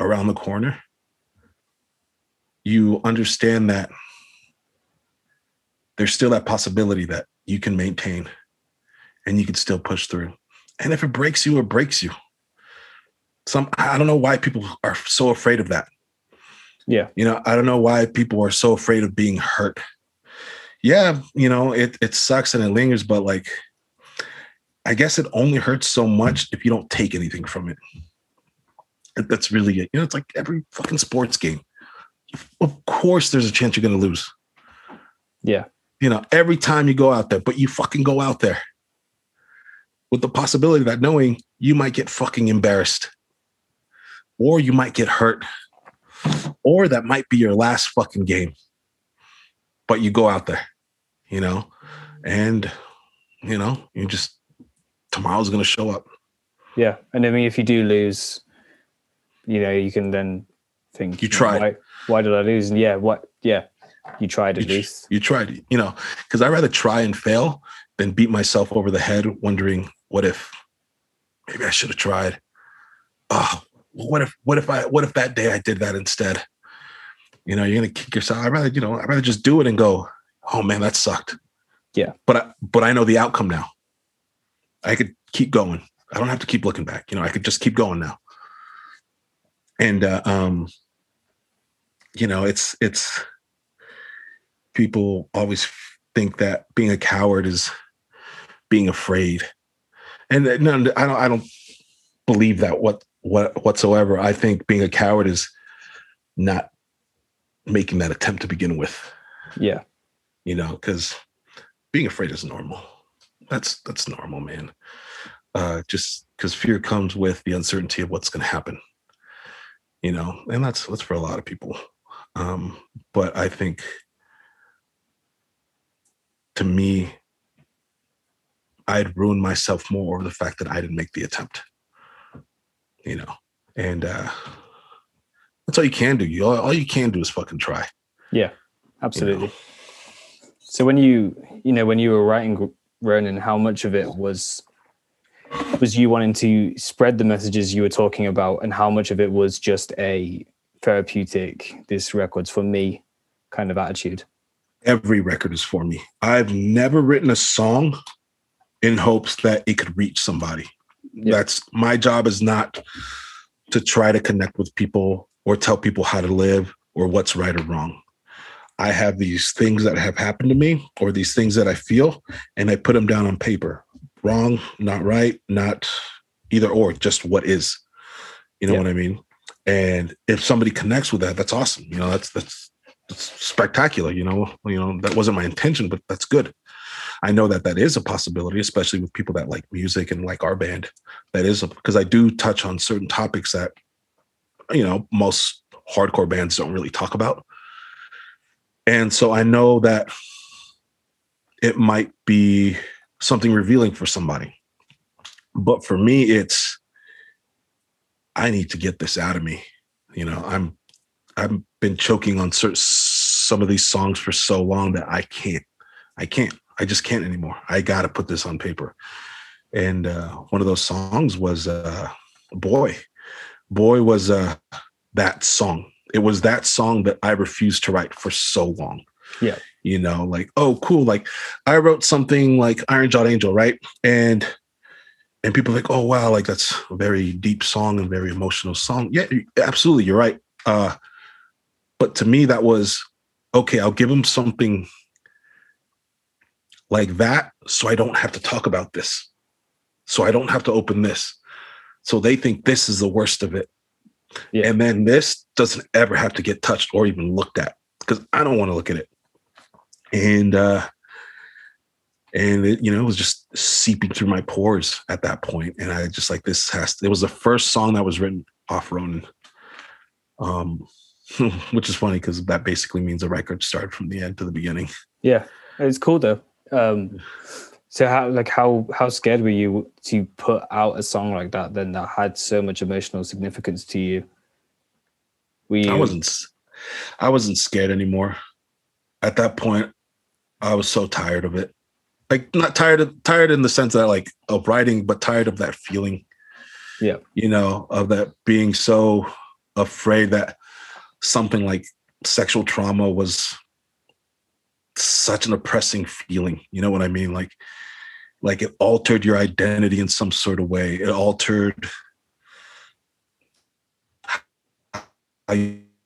[SPEAKER 2] around the corner, you understand that there's still that possibility that you can maintain and you can still push through. And if it breaks you, it breaks you. Some I don't know why people are so afraid of that.
[SPEAKER 1] Yeah.
[SPEAKER 2] You know, I don't know why people are so afraid of being hurt. Yeah, you know, it it sucks and it lingers, but like I guess it only hurts so much if you don't take anything from it. That's really it. You know, it's like every fucking sports game. Of course, there's a chance you're going to lose.
[SPEAKER 1] Yeah.
[SPEAKER 2] You know, every time you go out there, but you fucking go out there with the possibility that knowing you might get fucking embarrassed or you might get hurt or that might be your last fucking game. But you go out there, you know, and, you know, you just, tomorrow's going to show up.
[SPEAKER 1] Yeah. And I mean, if you do lose, you know, you can then think
[SPEAKER 2] you tried.
[SPEAKER 1] Why, why, did I lose? And yeah, what? Yeah, you tried at
[SPEAKER 2] you,
[SPEAKER 1] least.
[SPEAKER 2] You tried. You know, because I rather try and fail than beat myself over the head, wondering what if maybe I should have tried. Oh, what if what if I what if that day I did that instead? You know, you're gonna kick yourself. I'd rather you know I'd rather just do it and go. Oh man, that sucked.
[SPEAKER 1] Yeah,
[SPEAKER 2] but I, but I know the outcome now. I could keep going. I don't have to keep looking back. You know, I could just keep going now and uh, um, you know, it's it's people always think that being a coward is being afraid, and uh, no, I don't. I don't believe that what what whatsoever. I think being a coward is not making that attempt to begin with.
[SPEAKER 1] Yeah,
[SPEAKER 2] you know, because being afraid is normal. That's that's normal, man. Uh, just because fear comes with the uncertainty of what's going to happen you know, and that's that's for a lot of people. Um, but I think to me, I'd ruin myself more over the fact that I didn't make the attempt. You know, and uh that's all you can do. You all, all you can do is fucking try.
[SPEAKER 1] Yeah, absolutely. You know? So when you you know when you were writing Ronin, how much of it was was you wanting to spread the messages you were talking about and how much of it was just a therapeutic this record's for me kind of attitude
[SPEAKER 2] every record is for me i've never written a song in hopes that it could reach somebody that's my job is not to try to connect with people or tell people how to live or what's right or wrong i have these things that have happened to me or these things that i feel and i put them down on paper wrong, not right, not either or, just what is. You know yeah. what I mean? And if somebody connects with that, that's awesome. You know, that's that's that's spectacular. You know, you know that wasn't my intention, but that's good. I know that that is a possibility, especially with people that like music and like our band. That is because I do touch on certain topics that you know most hardcore bands don't really talk about. And so I know that it might be something revealing for somebody. But for me, it's I need to get this out of me. You know, I'm I've been choking on certain, some of these songs for so long that I can't. I can't. I just can't anymore. I got to put this on paper. And uh, one of those songs was uh, "Boy." "Boy" was uh, that song. It was that song that I refused to write for so long.
[SPEAKER 1] Yeah
[SPEAKER 2] you know, like, oh, cool. Like I wrote something like Iron Jawed Angel, right? And and people like, oh wow, like that's a very deep song and very emotional song. Yeah, absolutely, you're right. Uh, but to me that was okay i'll give them something like that so i don't have to talk about this. So i don't have to open this. So they think this is the worst of it.
[SPEAKER 1] Yeah.
[SPEAKER 2] and then this doesn't ever have to get touched or even looked at because i don't want to look at it. And uh and it, you know it was just seeping through my pores at that point and i just like this has it was the first song that was written off ronin um which is funny because that basically means the record started from the end to the beginning.
[SPEAKER 1] Yeah, it's cool though. Um, so how like how how scared were you to put out a song like that then that had so much emotional significance to you?
[SPEAKER 2] I wasn't I wasn't scared anymore at that point i was so tired of it like not tired of tired in the sense that like of writing but tired of that feeling
[SPEAKER 1] Yeah.
[SPEAKER 2] you know of that being so afraid that something like sexual trauma was such an oppressing feeling you know what i mean? Like like it altered your identity in some sort of way. It altered how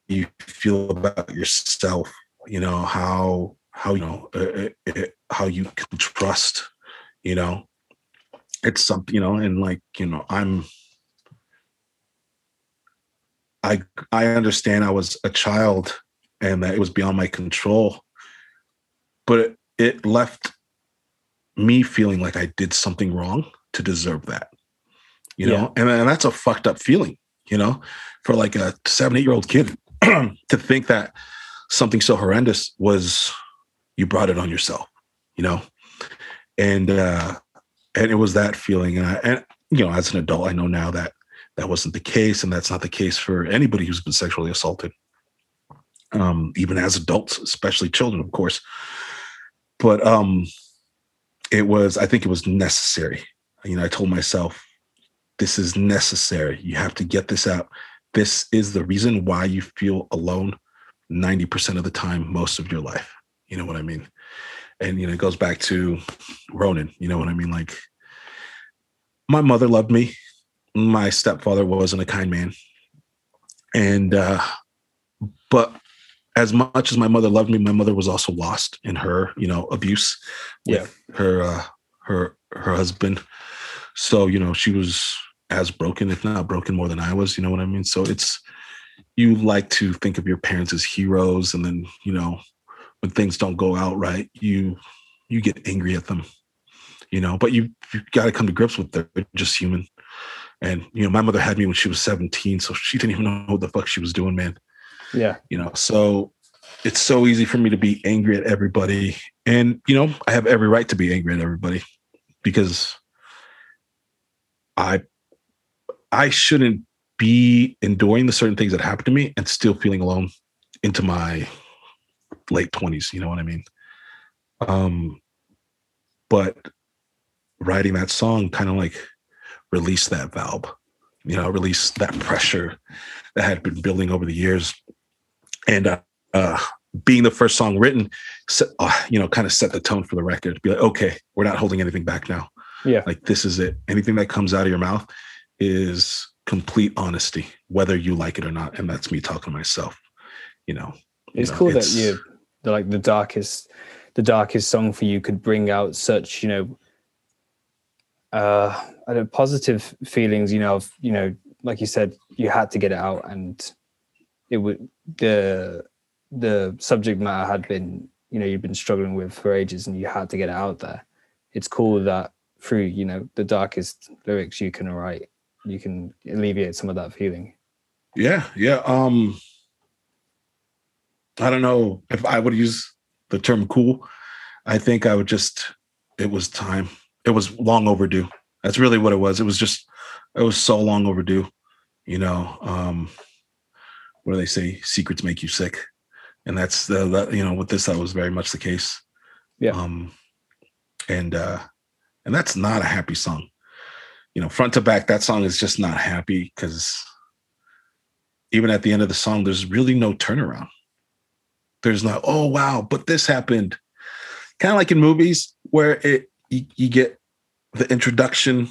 [SPEAKER 2] you feel about yourself you know how how you know uh, uh, how you can trust you know? It's something you know and like you know i'm i i understand i was a child and that it was beyond my control but it, it left me feeling like i did something wrong to deserve that you know? And, and that's a fucked up feeling you know? For like a seven eight year old kid to think that something so horrendous was you brought it on yourself you know? And uh and it was that feeling. And I, and you know as an adult i know now that that wasn't the case and that's not the case for anybody who's been sexually assaulted um even as adults especially children of course but um it was i think it was necessary. You know i told myself this is necessary. You have to get this out. This is the reason why you feel alone 90% of the time most of your life. You know what i mean? And you know it goes back to ronin. You know what i mean? Like my mother loved me. My stepfather wasn't a kind man. And uh but as much as my mother loved me my mother was also lost in her you know abuse with her uh her her husband. So you know she was as broken if not broken more than i was you know what i mean? So it's you like to think of your parents as heroes and then you know when things don't go out right you you get angry at them you know? But you you got to come to grips with they're just human. And you know my mother had me when she was 17 so she didn't even know what the fuck she was doing man
[SPEAKER 1] Yeah,
[SPEAKER 2] you know so it's so easy for me to be angry at everybody. And you know i have every right to be angry at everybody because i i shouldn't be enduring the certain things that happen to me and still feeling alone into my late 20s you know what i mean? Um but writing that song kind of like released that valve you know release that pressure that had been building over the years and uh, uh being the first song written set, uh, you know kind of set the tone for the record. Be like okay we're not holding anything back now.
[SPEAKER 1] Yeah,
[SPEAKER 2] like this is it. Anything that comes out of your mouth is complete honesty whether you like it or not and that's me talking to myself you know you
[SPEAKER 1] it's
[SPEAKER 2] know,
[SPEAKER 1] cool
[SPEAKER 2] it's-
[SPEAKER 1] that you like the darkest the darkest song for you could bring out such you know uh I don't know, positive feelings you know of you know like you said you had to get it out and it would the the subject matter had been you know you've been struggling with for ages and you had to get it out there. It's cool that through you know the darkest lyrics you can write you can alleviate some of that feeling.
[SPEAKER 2] Yeah yeah um i don't know if i would use the term cool. I think i would just it was time. It was long overdue. That's really what it was. It was just it was so long overdue you know um what do they say? Secrets make you sick. And that's the that you know with this that was very much the case.
[SPEAKER 1] Yeah.
[SPEAKER 2] um and uh and that's not a happy song. You know front to back that song is just not happy because even at the end of the song there's really no turnaround. There's not oh wow but this happened. Kind of like in movies where it you, you get the introduction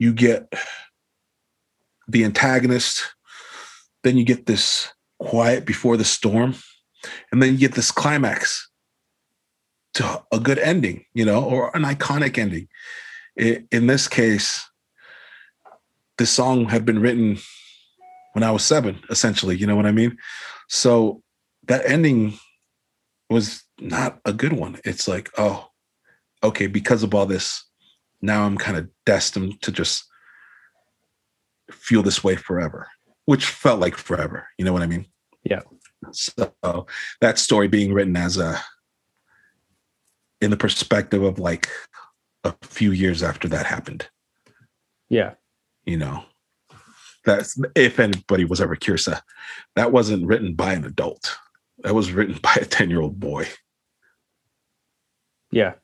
[SPEAKER 2] you get the antagonist then you get this quiet before the storm, and then you get this climax to a good ending, you know, or an iconic ending. in this case, this song had been written when I was seven, essentially. You know what I mean? So that ending was not a good one. It's like, oh, okay, because of all this, now I'm kind of destined to just feel this way forever, which felt like forever. You know what I mean?
[SPEAKER 1] Yeah.
[SPEAKER 2] So that story being written as a in the perspective of like a few years after that happened.
[SPEAKER 1] Yeah.
[SPEAKER 2] You know, that's if anybody was ever curious, uh, that wasn't written by an adult. That was written by a 10 year old boy.
[SPEAKER 1] Yeah.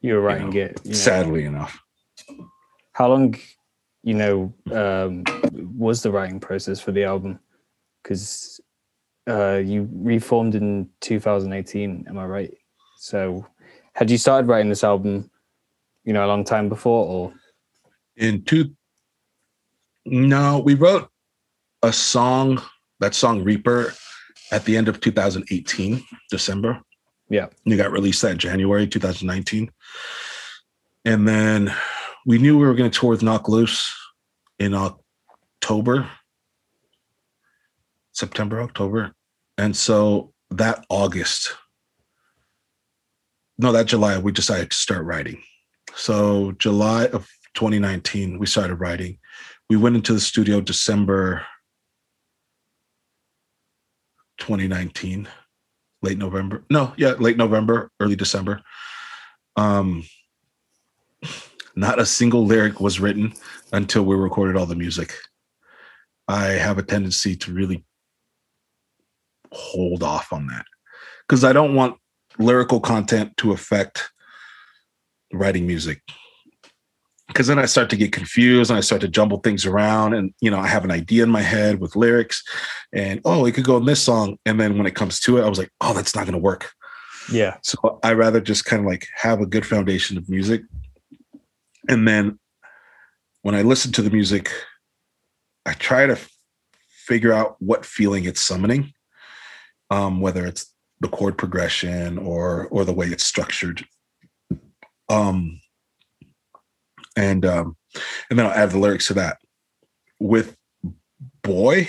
[SPEAKER 1] You were writing
[SPEAKER 2] you know,
[SPEAKER 1] it. You
[SPEAKER 2] know. Sadly enough.
[SPEAKER 1] How long, you know, um, was the writing process for the album? Because uh, you reformed in 2018, am I right? So had you started writing this album, you know, a long time before or?
[SPEAKER 2] In two, no, we wrote a song, that song Reaper, at the end of 2018, December.
[SPEAKER 1] Yeah.
[SPEAKER 2] and You got released that January 2019. And then we knew we were going to tour with Knocked Loose in October, September, October. And so that August, no, that July, we decided to start writing. So July of 2019, we started writing. We went into the studio December 2019 late November. No, yeah, late November, early December. Um, not a single lyric was written until we recorded all the music. I have a tendency to really hold off on that because I don't want lyrical content to affect writing music because then I start to get confused and I start to jumble things around. And, you know, I have an idea in my head with lyrics and, oh, it could go in this song. And then when it comes to it, I was like, oh, that's not going to work.
[SPEAKER 1] Yeah.
[SPEAKER 2] So I rather just kind of like have a good foundation of music. And then when I listen to the music, I try to f- figure out what feeling it's summoning, um, whether it's the chord progression or or the way it's structured. Um, and um, and then I'll add the lyrics to that. With boy,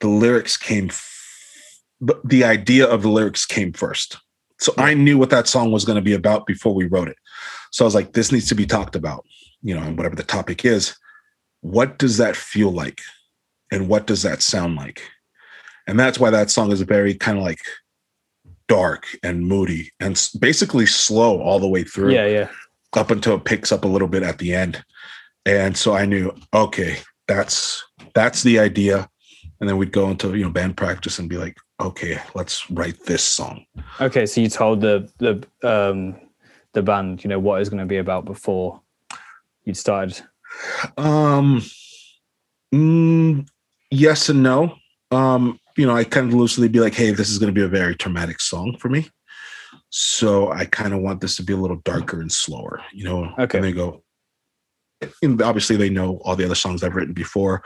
[SPEAKER 2] the lyrics came. F- the idea of the lyrics came first. So I knew what that song was going to be about before we wrote it. So I was like, this needs to be talked about, you know, and whatever the topic is. What does that feel like? And what does that sound like? And that's why that song is very kind of like dark and moody and basically slow all the way through.
[SPEAKER 1] Yeah, yeah
[SPEAKER 2] up until it picks up a little bit at the end. And so I knew, okay, that's that's the idea. And then we'd go into you know band practice and be like, okay, let's write this song.
[SPEAKER 1] Okay, so you told the the um the band, you know, what it's going to be about before you'd started.
[SPEAKER 2] Um, mm, yes and no. Um, you know, I kind of loosely be like, hey, this is going to be a very traumatic song for me. So I kind of want this to be a little darker and slower, you know.
[SPEAKER 1] Okay.
[SPEAKER 2] And they go, and obviously they know all the other songs I've written before,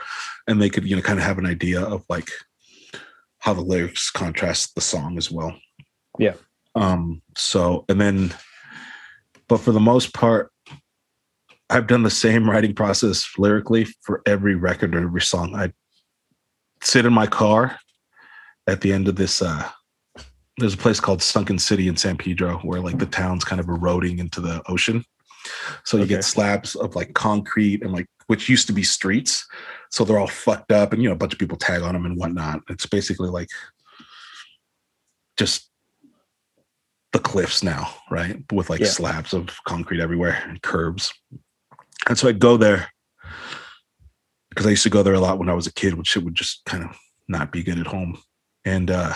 [SPEAKER 2] and they could, you know, kind of have an idea of like how the lyrics contrast the song as well.
[SPEAKER 1] Yeah.
[SPEAKER 2] Um, so and then but for the most part, I've done the same writing process lyrically for every record or every song. I sit in my car at the end of this uh there's a place called Sunken City in San Pedro where like the town's kind of eroding into the ocean. So you okay. get slabs of like concrete and like which used to be streets. So they're all fucked up and you know a bunch of people tag on them and whatnot. It's basically like just the cliffs now, right? With like yeah. slabs of concrete everywhere and curbs. And so I'd go there because I used to go there a lot when I was a kid when shit would just kind of not be good at home. And uh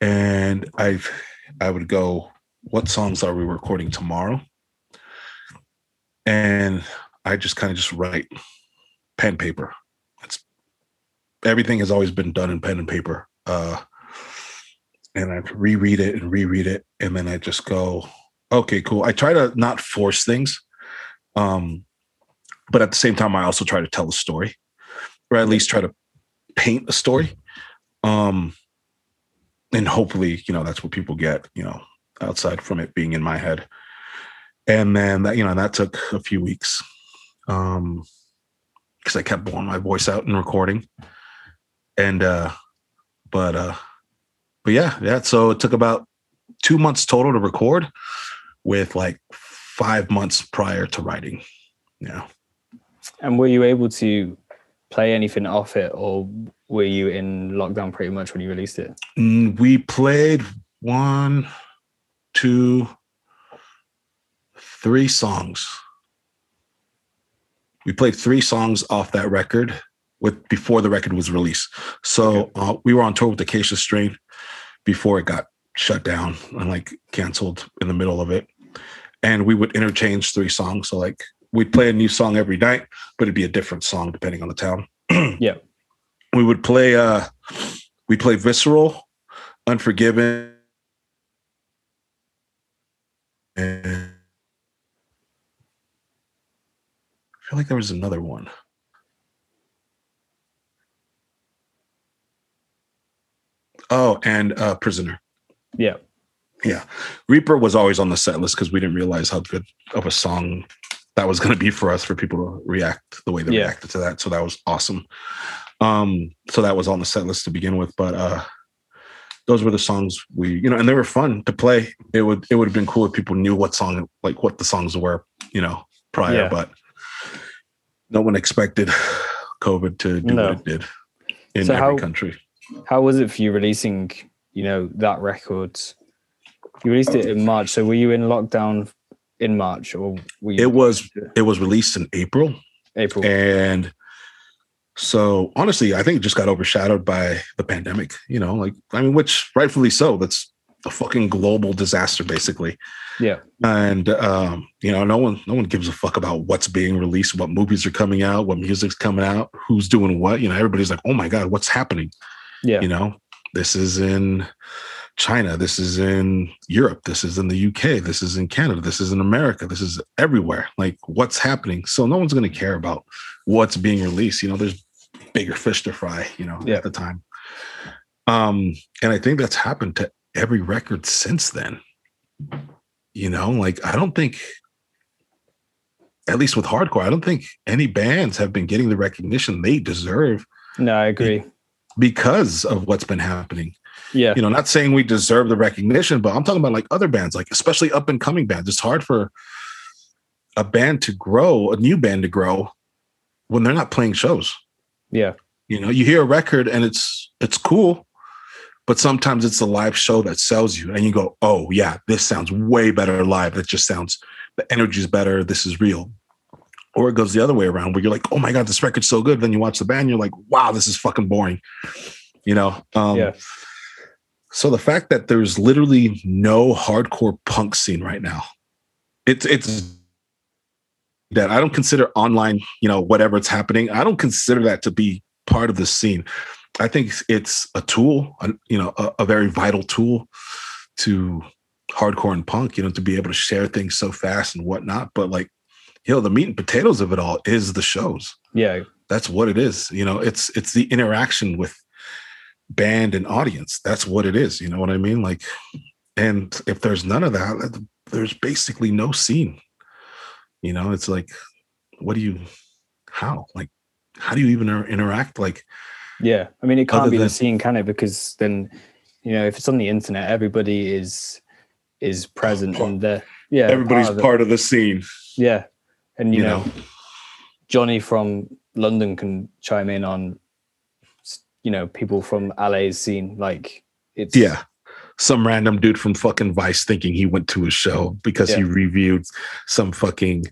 [SPEAKER 2] and I I would go, what songs are we recording tomorrow? And I just kind of just write pen paper. It's everything has always been done in pen and paper. Uh, and I reread it and reread it, and then I just go, okay, cool. I try to not force things, um, but at the same time, I also try to tell a story, or at least try to paint a story. Um, and hopefully, you know, that's what people get, you know, outside from it being in my head. And then that, you know, that took a few weeks. Um, because I kept blowing my voice out and recording. And uh, but uh, but yeah, yeah. So it took about two months total to record, with like five months prior to writing. Yeah.
[SPEAKER 1] And were you able to play anything off it, or were you in lockdown pretty much when you released it?
[SPEAKER 2] Mm, we played one, two, three songs we played three songs off that record with before the record was released. So okay. uh, we were on tour with Acacia Strain before it got shut down and like canceled in the middle of it. And we would interchange three songs. So like we'd play a new song every night, but it'd be a different song depending on the town.
[SPEAKER 1] yeah.
[SPEAKER 2] We would play uh we play Visceral, Unforgiven, and I feel like there was another one. Oh, and uh, Prisoner.
[SPEAKER 1] Yeah.
[SPEAKER 2] Yeah. Reaper was always on the set list because we didn't realize how good of a song that was going to be for us for people to react the way they yeah. reacted to that. So that was awesome. Um, so that was on the set list to begin with. But uh those were the songs we, you know, and they were fun to play. It would it would have been cool if people knew what song like what the songs were, you know, prior, yeah. but no one expected COVID to do no. what it did in so every how, country.
[SPEAKER 1] How was it for you releasing, you know, that record? You released it in March. So were you in lockdown in March or were you
[SPEAKER 2] It was it was released in April.
[SPEAKER 1] April.
[SPEAKER 2] And so honestly, I think it just got overshadowed by the pandemic, you know, like I mean, which rightfully so. That's a fucking global disaster, basically.
[SPEAKER 1] Yeah.
[SPEAKER 2] And um, you know, no one no one gives a fuck about what's being released, what movies are coming out, what music's coming out, who's doing what. You know, everybody's like, oh my God, what's happening?
[SPEAKER 1] Yeah.
[SPEAKER 2] You know, this is in China, this is in Europe, this is in the UK, this is in Canada, this is in America, this is everywhere. Like what's happening? So no one's gonna care about what's being released. You know, there's bigger fish to fry, you know, yeah. at the time. Um, and I think that's happened to every record since then. You know, like I don't think, at least with hardcore, I don't think any bands have been getting the recognition they deserve.
[SPEAKER 1] No, I agree.
[SPEAKER 2] Because of what's been happening.
[SPEAKER 1] Yeah.
[SPEAKER 2] You know, not saying we deserve the recognition, but I'm talking about like other bands, like especially up and coming bands. It's hard for a band to grow, a new band to grow when they're not playing shows.
[SPEAKER 1] Yeah.
[SPEAKER 2] You know, you hear a record and it's it's cool, but sometimes it's the live show that sells you and you go oh yeah this sounds way better live that just sounds the energy is better this is real or it goes the other way around where you're like oh my god this record's so good then you watch the band you're like wow this is fucking boring you know um,
[SPEAKER 1] yeah.
[SPEAKER 2] so the fact that there's literally no hardcore punk scene right now it's it's that i don't consider online you know whatever it's happening i don't consider that to be part of the scene I think it's a tool, a, you know, a, a, very vital tool to hardcore and punk, you know, to be able to share things so fast and whatnot. But like, you know, the meat and potatoes of it all is the shows.
[SPEAKER 1] Yeah.
[SPEAKER 2] That's what it is. You know, it's it's the interaction with band and audience. That's what it is. You know what I mean? Like, and if there's none of that, there's basically no scene. You know, it's like, what do you, how? Like, how do you even interact? Like,
[SPEAKER 1] yeah, I mean, it can't be than... the scene, can it? Because then, you know, if it's on the internet, everybody is is present and the yeah,
[SPEAKER 2] everybody's part of, part of, the scene.
[SPEAKER 1] Yeah, and you, you know, know, Johnny from London can chime in on, you know, people from LA's scene. Like, it's
[SPEAKER 2] yeah, some random dude from fucking Vice thinking he went to a show because yeah. he reviewed some fucking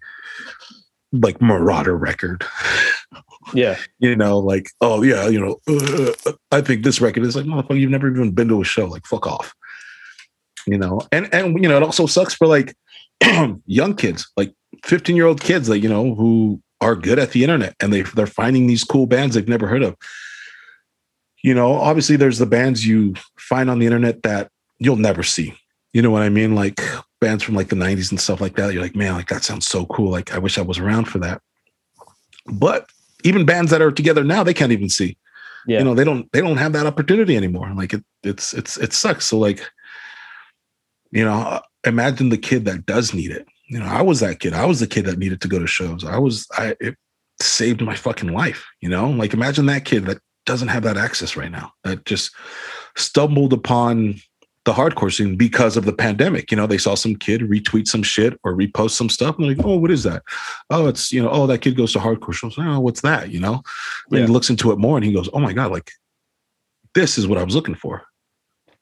[SPEAKER 2] like Marauder record.
[SPEAKER 1] Yeah.
[SPEAKER 2] you know, like, oh yeah, you know, uh, I think this record is like, motherfucker, you've never even been to a show. Like, fuck off. You know, and and you know, it also sucks for like young kids, like 15 year old kids, like, you know, who are good at the internet and they they're finding these cool bands they've never heard of. You know, obviously there's the bands you find on the internet that you'll never see. You know what I mean? Like bands from like the 90s and stuff like that. You're like, man, like that sounds so cool. Like I wish I was around for that. But even bands that are together now, they can't even see.
[SPEAKER 1] Yeah.
[SPEAKER 2] You know, they don't they don't have that opportunity anymore. Like it it's it's it sucks. So like, you know, imagine the kid that does need it. You know, I was that kid. I was the kid that needed to go to shows. I was I it saved my fucking life, you know? Like imagine that kid that doesn't have that access right now. That just stumbled upon the hardcore scene because of the pandemic. You know, they saw some kid retweet some shit or repost some stuff. And they're like, oh, what is that? Oh, it's, you know, oh, that kid goes to hardcore shows. Oh, what's that? You know? And
[SPEAKER 1] Yeah.
[SPEAKER 2] he looks into it more and he goes, Oh my God, like this is what I was looking for.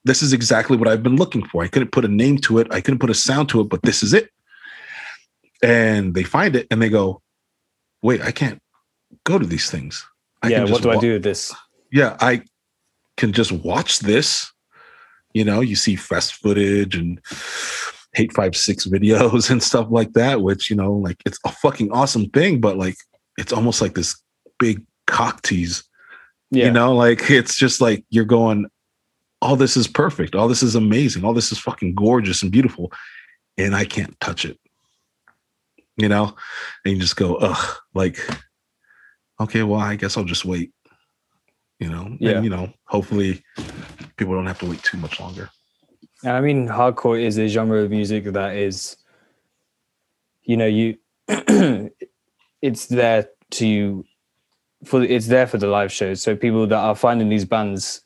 [SPEAKER 2] This is exactly what I've been looking for. I couldn't put a name to it, I couldn't put a sound to it, but this is it. And they find it and they go, Wait, I can't go to these things. I
[SPEAKER 1] yeah. What do I do with this?
[SPEAKER 2] yeah, I can just watch this. You know, you see fest footage and Hate5Six videos and stuff like that, which you know, like it's a fucking awesome thing, but like it's almost like this big cock tease.
[SPEAKER 1] Yeah.
[SPEAKER 2] You know, like it's just like you're going, all this is perfect, all this is amazing, all this is fucking gorgeous and beautiful, and I can't touch it. You know, and you just go, ugh, like, okay, well, I guess I'll just wait you know
[SPEAKER 1] Yeah.
[SPEAKER 2] and you know hopefully people don't have to wait too much longer
[SPEAKER 1] I mean, hardcore is a genre of music that is, you know, you, it's there to, for it's there for the live shows. So people that are finding these bands,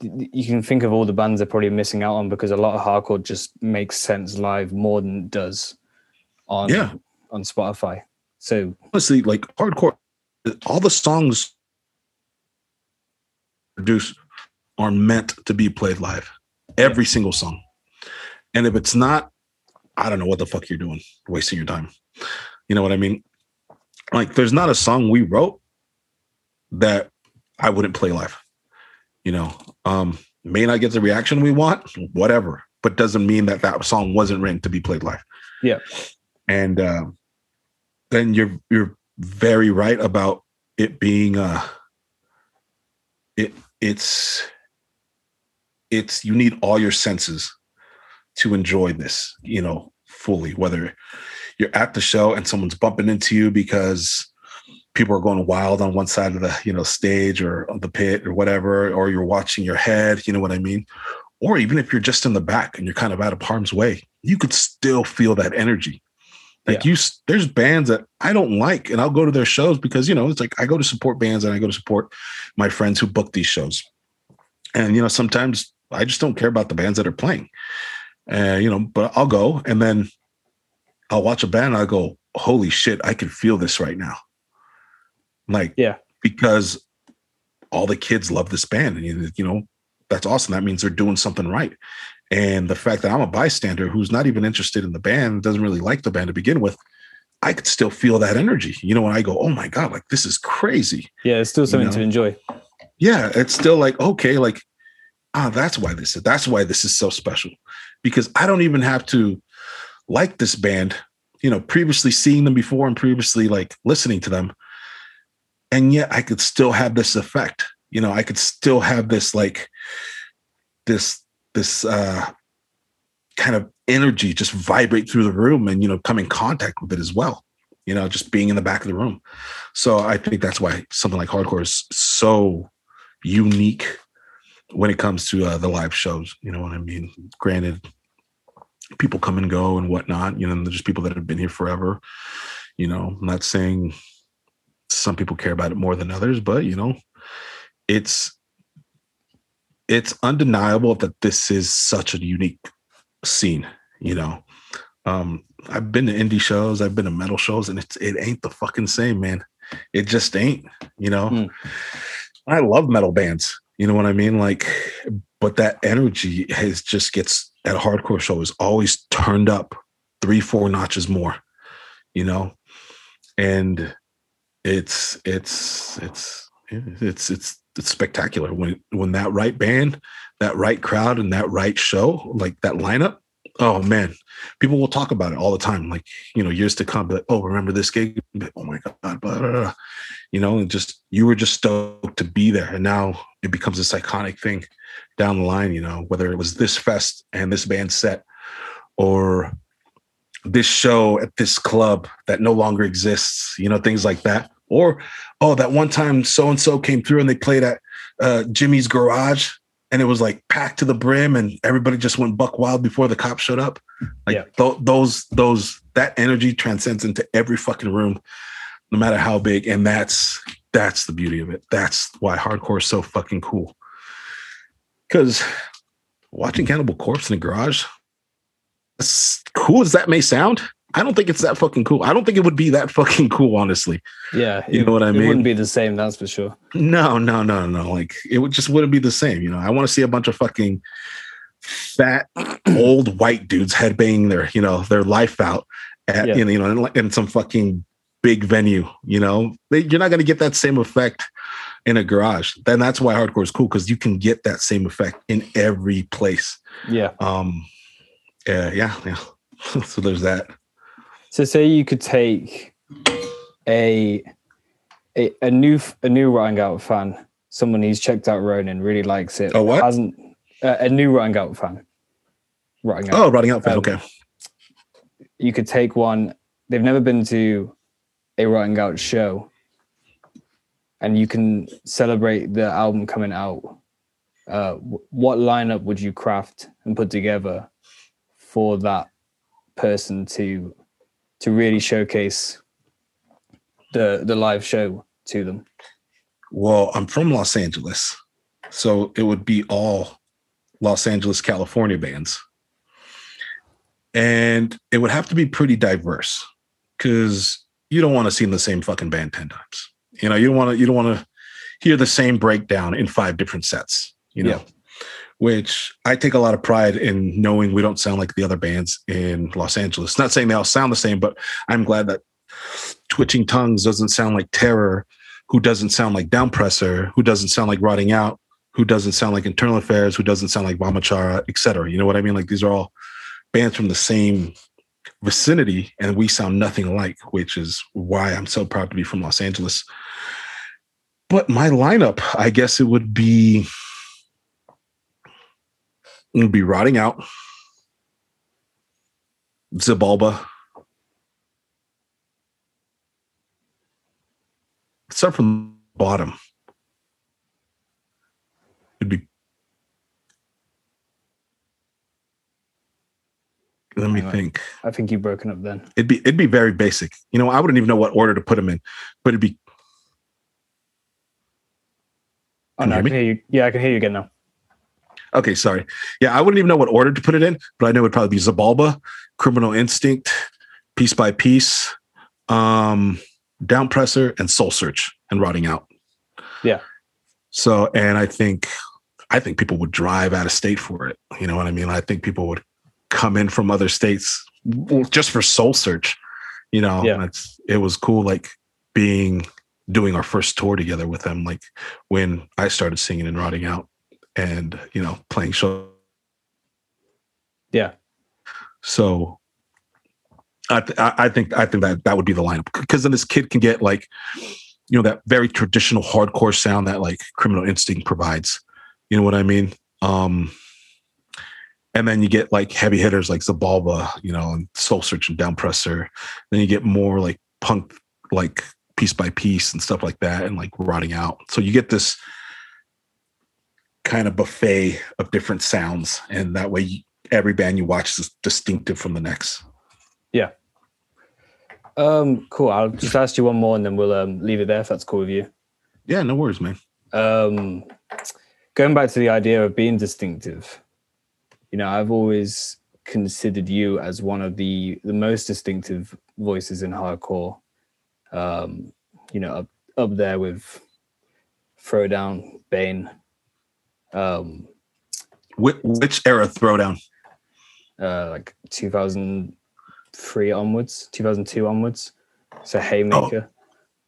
[SPEAKER 1] you can think of all the bands they're probably missing out on because a lot of hardcore just makes sense live more than it does on
[SPEAKER 2] Yeah.
[SPEAKER 1] on Spotify. So
[SPEAKER 2] honestly like hardcore all the songs produced are meant to be played live every single song and if it's not i don't know what the fuck you're doing wasting your time you know what i mean like there's not a song we wrote that i wouldn't play live you know um may not get the reaction we want whatever but doesn't mean that that song wasn't written to be played live
[SPEAKER 1] Yeah.
[SPEAKER 2] And um then you're you're very right about it being uh it it's it's you need all your senses to enjoy this you know fully whether you're at the show and someone's bumping into you because people are going wild on one side of the you know stage or the pit or whatever or you're watching your head you know what i mean? Or even if you're just in the back and you're kind of out of harm's way you could still feel that energy like you there's bands that i don't like and i'll go to their shows because you know it's like i go to support bands and i go to support my friends who book these shows. And you know sometimes i just don't care about the bands that are playing. Uh, you know but i'll go and then i'll watch a band and i'll go holy shit i can feel this right now. Like
[SPEAKER 1] Yeah.
[SPEAKER 2] because all the kids love this band and you you know that's awesome. That means they're doing something right and the fact that i'm a bystander who's not even interested in the band doesn't really like the band to begin with i could still feel that energy. You know when i go oh my god like this is crazy.
[SPEAKER 1] Yeah, it's still something
[SPEAKER 2] know.
[SPEAKER 1] to enjoy.
[SPEAKER 2] yeah it's still like okay like ah that's why this is that's why this is so special. Because i don't even have to like this band you know previously seeing them before and previously like listening to them. And yet i could still have this effect. You know i could still have this like this this uh kind of energy just vibrate through the room and you know come in contact with it as well you know just being in the back of the room. So i think that's why something like hardcore is so unique when it comes to uh, the live shows you know what i mean? Granted people come and go and whatnot you know there's people that have been here forever you know? I'm not saying some people care about it more than others but you know it's it's undeniable that this is such a unique scene you know? Um i've been to indie shows i've been to metal shows and it's it ain't the fucking same man. It just ain't you know?
[SPEAKER 1] Hmm.
[SPEAKER 2] i love metal bands you know what i mean? Like but that energy has just gets at a hardcore show is always turned up three four notches more you know? And it's it's it's it's it's it's spectacular. When when that right band that right crowd and that right show like that lineup oh man. People will talk about it all the time like you know years to come but oh remember this gig? Oh my god you know and just you were just stoked to be there and now it becomes this iconic thing down the line you know whether it was this fest and this band set or this show at this club that no longer exists you know things like that. Or, oh, that one time so and so came through and they played at uh, Jimmy's garage and it was like packed to the brim and everybody just went buck wild before the cops showed up. Like
[SPEAKER 1] Yeah.
[SPEAKER 2] tho- those, those, that energy transcends into every fucking room, no matter how big. And that's, that's the beauty of it. That's why hardcore is so fucking cool. Cause watching Cannibal Corpse in a garage, as cool as that may sound, I don't think it's that fucking cool. I don't think it would be that fucking cool, honestly.
[SPEAKER 1] Yeah,
[SPEAKER 2] You
[SPEAKER 1] it-
[SPEAKER 2] know what I mean.
[SPEAKER 1] It wouldn't be the same, that's for sure.
[SPEAKER 2] No, no, no, no. Like it would just wouldn't be the same. You know, I want to see a bunch of fucking fat old white dudes headbanging their, you know, their life out at
[SPEAKER 1] Yeah.
[SPEAKER 2] you know, in, in some fucking big venue. You know, they, you're not going to get that same effect in a garage. Then that's why hardcore is cool because you can get that same effect in every place.
[SPEAKER 1] Yeah.
[SPEAKER 2] Um, yeah, yeah, yeah. so there's that.
[SPEAKER 1] So say you could take a a, a new a new Rotting Out fan, someone who's checked out Ronin, really likes it.
[SPEAKER 2] A what?
[SPEAKER 1] Hasn't uh, a new Rotting Out fan. Rotting Out.
[SPEAKER 2] Oh, Rotting Out fan.
[SPEAKER 1] Um,
[SPEAKER 2] okay.
[SPEAKER 1] You could take one. They've never been to a Rotting Out show, and you can celebrate the album coming out. Uh, what lineup would you craft and put together for that person to to really showcase the the live show to them?
[SPEAKER 2] Well, I'm from Los Angeles, so it would be all Los Angeles, California bands. And it would have to be pretty diverse because you don't want to see the same fucking band 10 times. You know, you don't want to you don't want to hear the same breakdown in five different sets, you know.
[SPEAKER 1] Yeah.
[SPEAKER 2] Which I take a lot of pride in knowing we don't sound like the other bands in Los Angeles. Not saying they all sound the same, but I'm glad that Twitching Tongues doesn't sound like Terror who doesn't sound like Downpresser, who doesn't sound like Rotting Out, who doesn't sound like Internal Affairs, who doesn't sound like Vamachara, etc. You know what I mean? Like these are all bands from the same vicinity, and we sound nothing alike, which is why I'm so proud to be from Los Angeles. But my lineup, I guess it would be it would be Rotting Out, Xibalba. Start from the bottom. It'd be. Let me think.
[SPEAKER 1] I think you've broken up then.
[SPEAKER 2] It'd be it'd be very basic. You know, I wouldn't even know what order to put them in, but it'd be
[SPEAKER 1] Oh no, I can hear you. Yeah, I can hear you again now.
[SPEAKER 2] Okay. Sorry, yeah, I wouldn't even know what order to put it in, but I know it'd probably be Xibalba, Criminal Instinct, Piece by Piece, um, Downpresser, and Soul Search, and Rotting Out.
[SPEAKER 1] Yeah.
[SPEAKER 2] So, and I think, I think people would drive out of state for it. You know what I mean? I think people would come in from other states just for Soul Search. You know,
[SPEAKER 1] Yeah.
[SPEAKER 2] it's it was cool, like being doing our first tour together with them, like when I started singing and Rotting Out, and you know, playing show.
[SPEAKER 1] Yeah.
[SPEAKER 2] So. I, th- I I think I think that that would be the lineup because then this kid can get like, you know, that very traditional hardcore sound that like Criminal Instinct provides. You know what I mean? Um, and then you get like heavy hitters like Xibalba, you know, and Soul Search and Downpresser. Then you get more like punk, like piece by piece and stuff like that, and like rotting out. So you get this kind of buffet of different sounds, and that way you, every band you watch is distinctive from the next. Yeah.
[SPEAKER 1] Um, cool. I'll just ask you one more and then we'll um, leave it there if that's cool with you.
[SPEAKER 2] Yeah, no worries, man.
[SPEAKER 1] um, going back to the idea of being distinctive, you know, I've always considered you as one of the the most distinctive voices in hardcore. Um, you know, up up there with Throwdown, Bane, um,
[SPEAKER 2] Which, which era throwdown?
[SPEAKER 1] uh, like 2003 onwards, 2002 onwards. So Haymaker.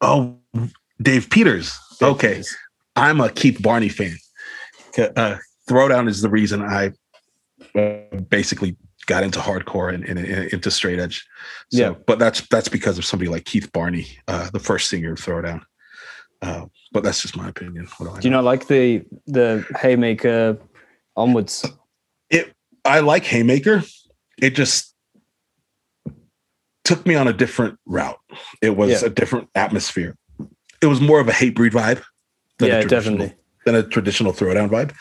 [SPEAKER 2] Oh, Dave Peters.
[SPEAKER 1] Dave
[SPEAKER 2] okay.
[SPEAKER 1] Peters.
[SPEAKER 2] I'm a Keith Barney fan. Uh, Throwdown is the reason I uh, basically got into hardcore and, and, and into straight edge. So,
[SPEAKER 1] Yeah.
[SPEAKER 2] but that's that's because of somebody like Keith Barney, uh, the first singer of Throwdown. Uh, but that's just my opinion. What do I
[SPEAKER 1] Do you not like the the Haymaker onwards?
[SPEAKER 2] It. I like Haymaker. It just took me on a different route. It was
[SPEAKER 1] Yeah.
[SPEAKER 2] a different atmosphere. it was more of a Hatebreed vibe.
[SPEAKER 1] Yeah,
[SPEAKER 2] traditional-
[SPEAKER 1] definitely.
[SPEAKER 2] Than a traditional throwdown vibe,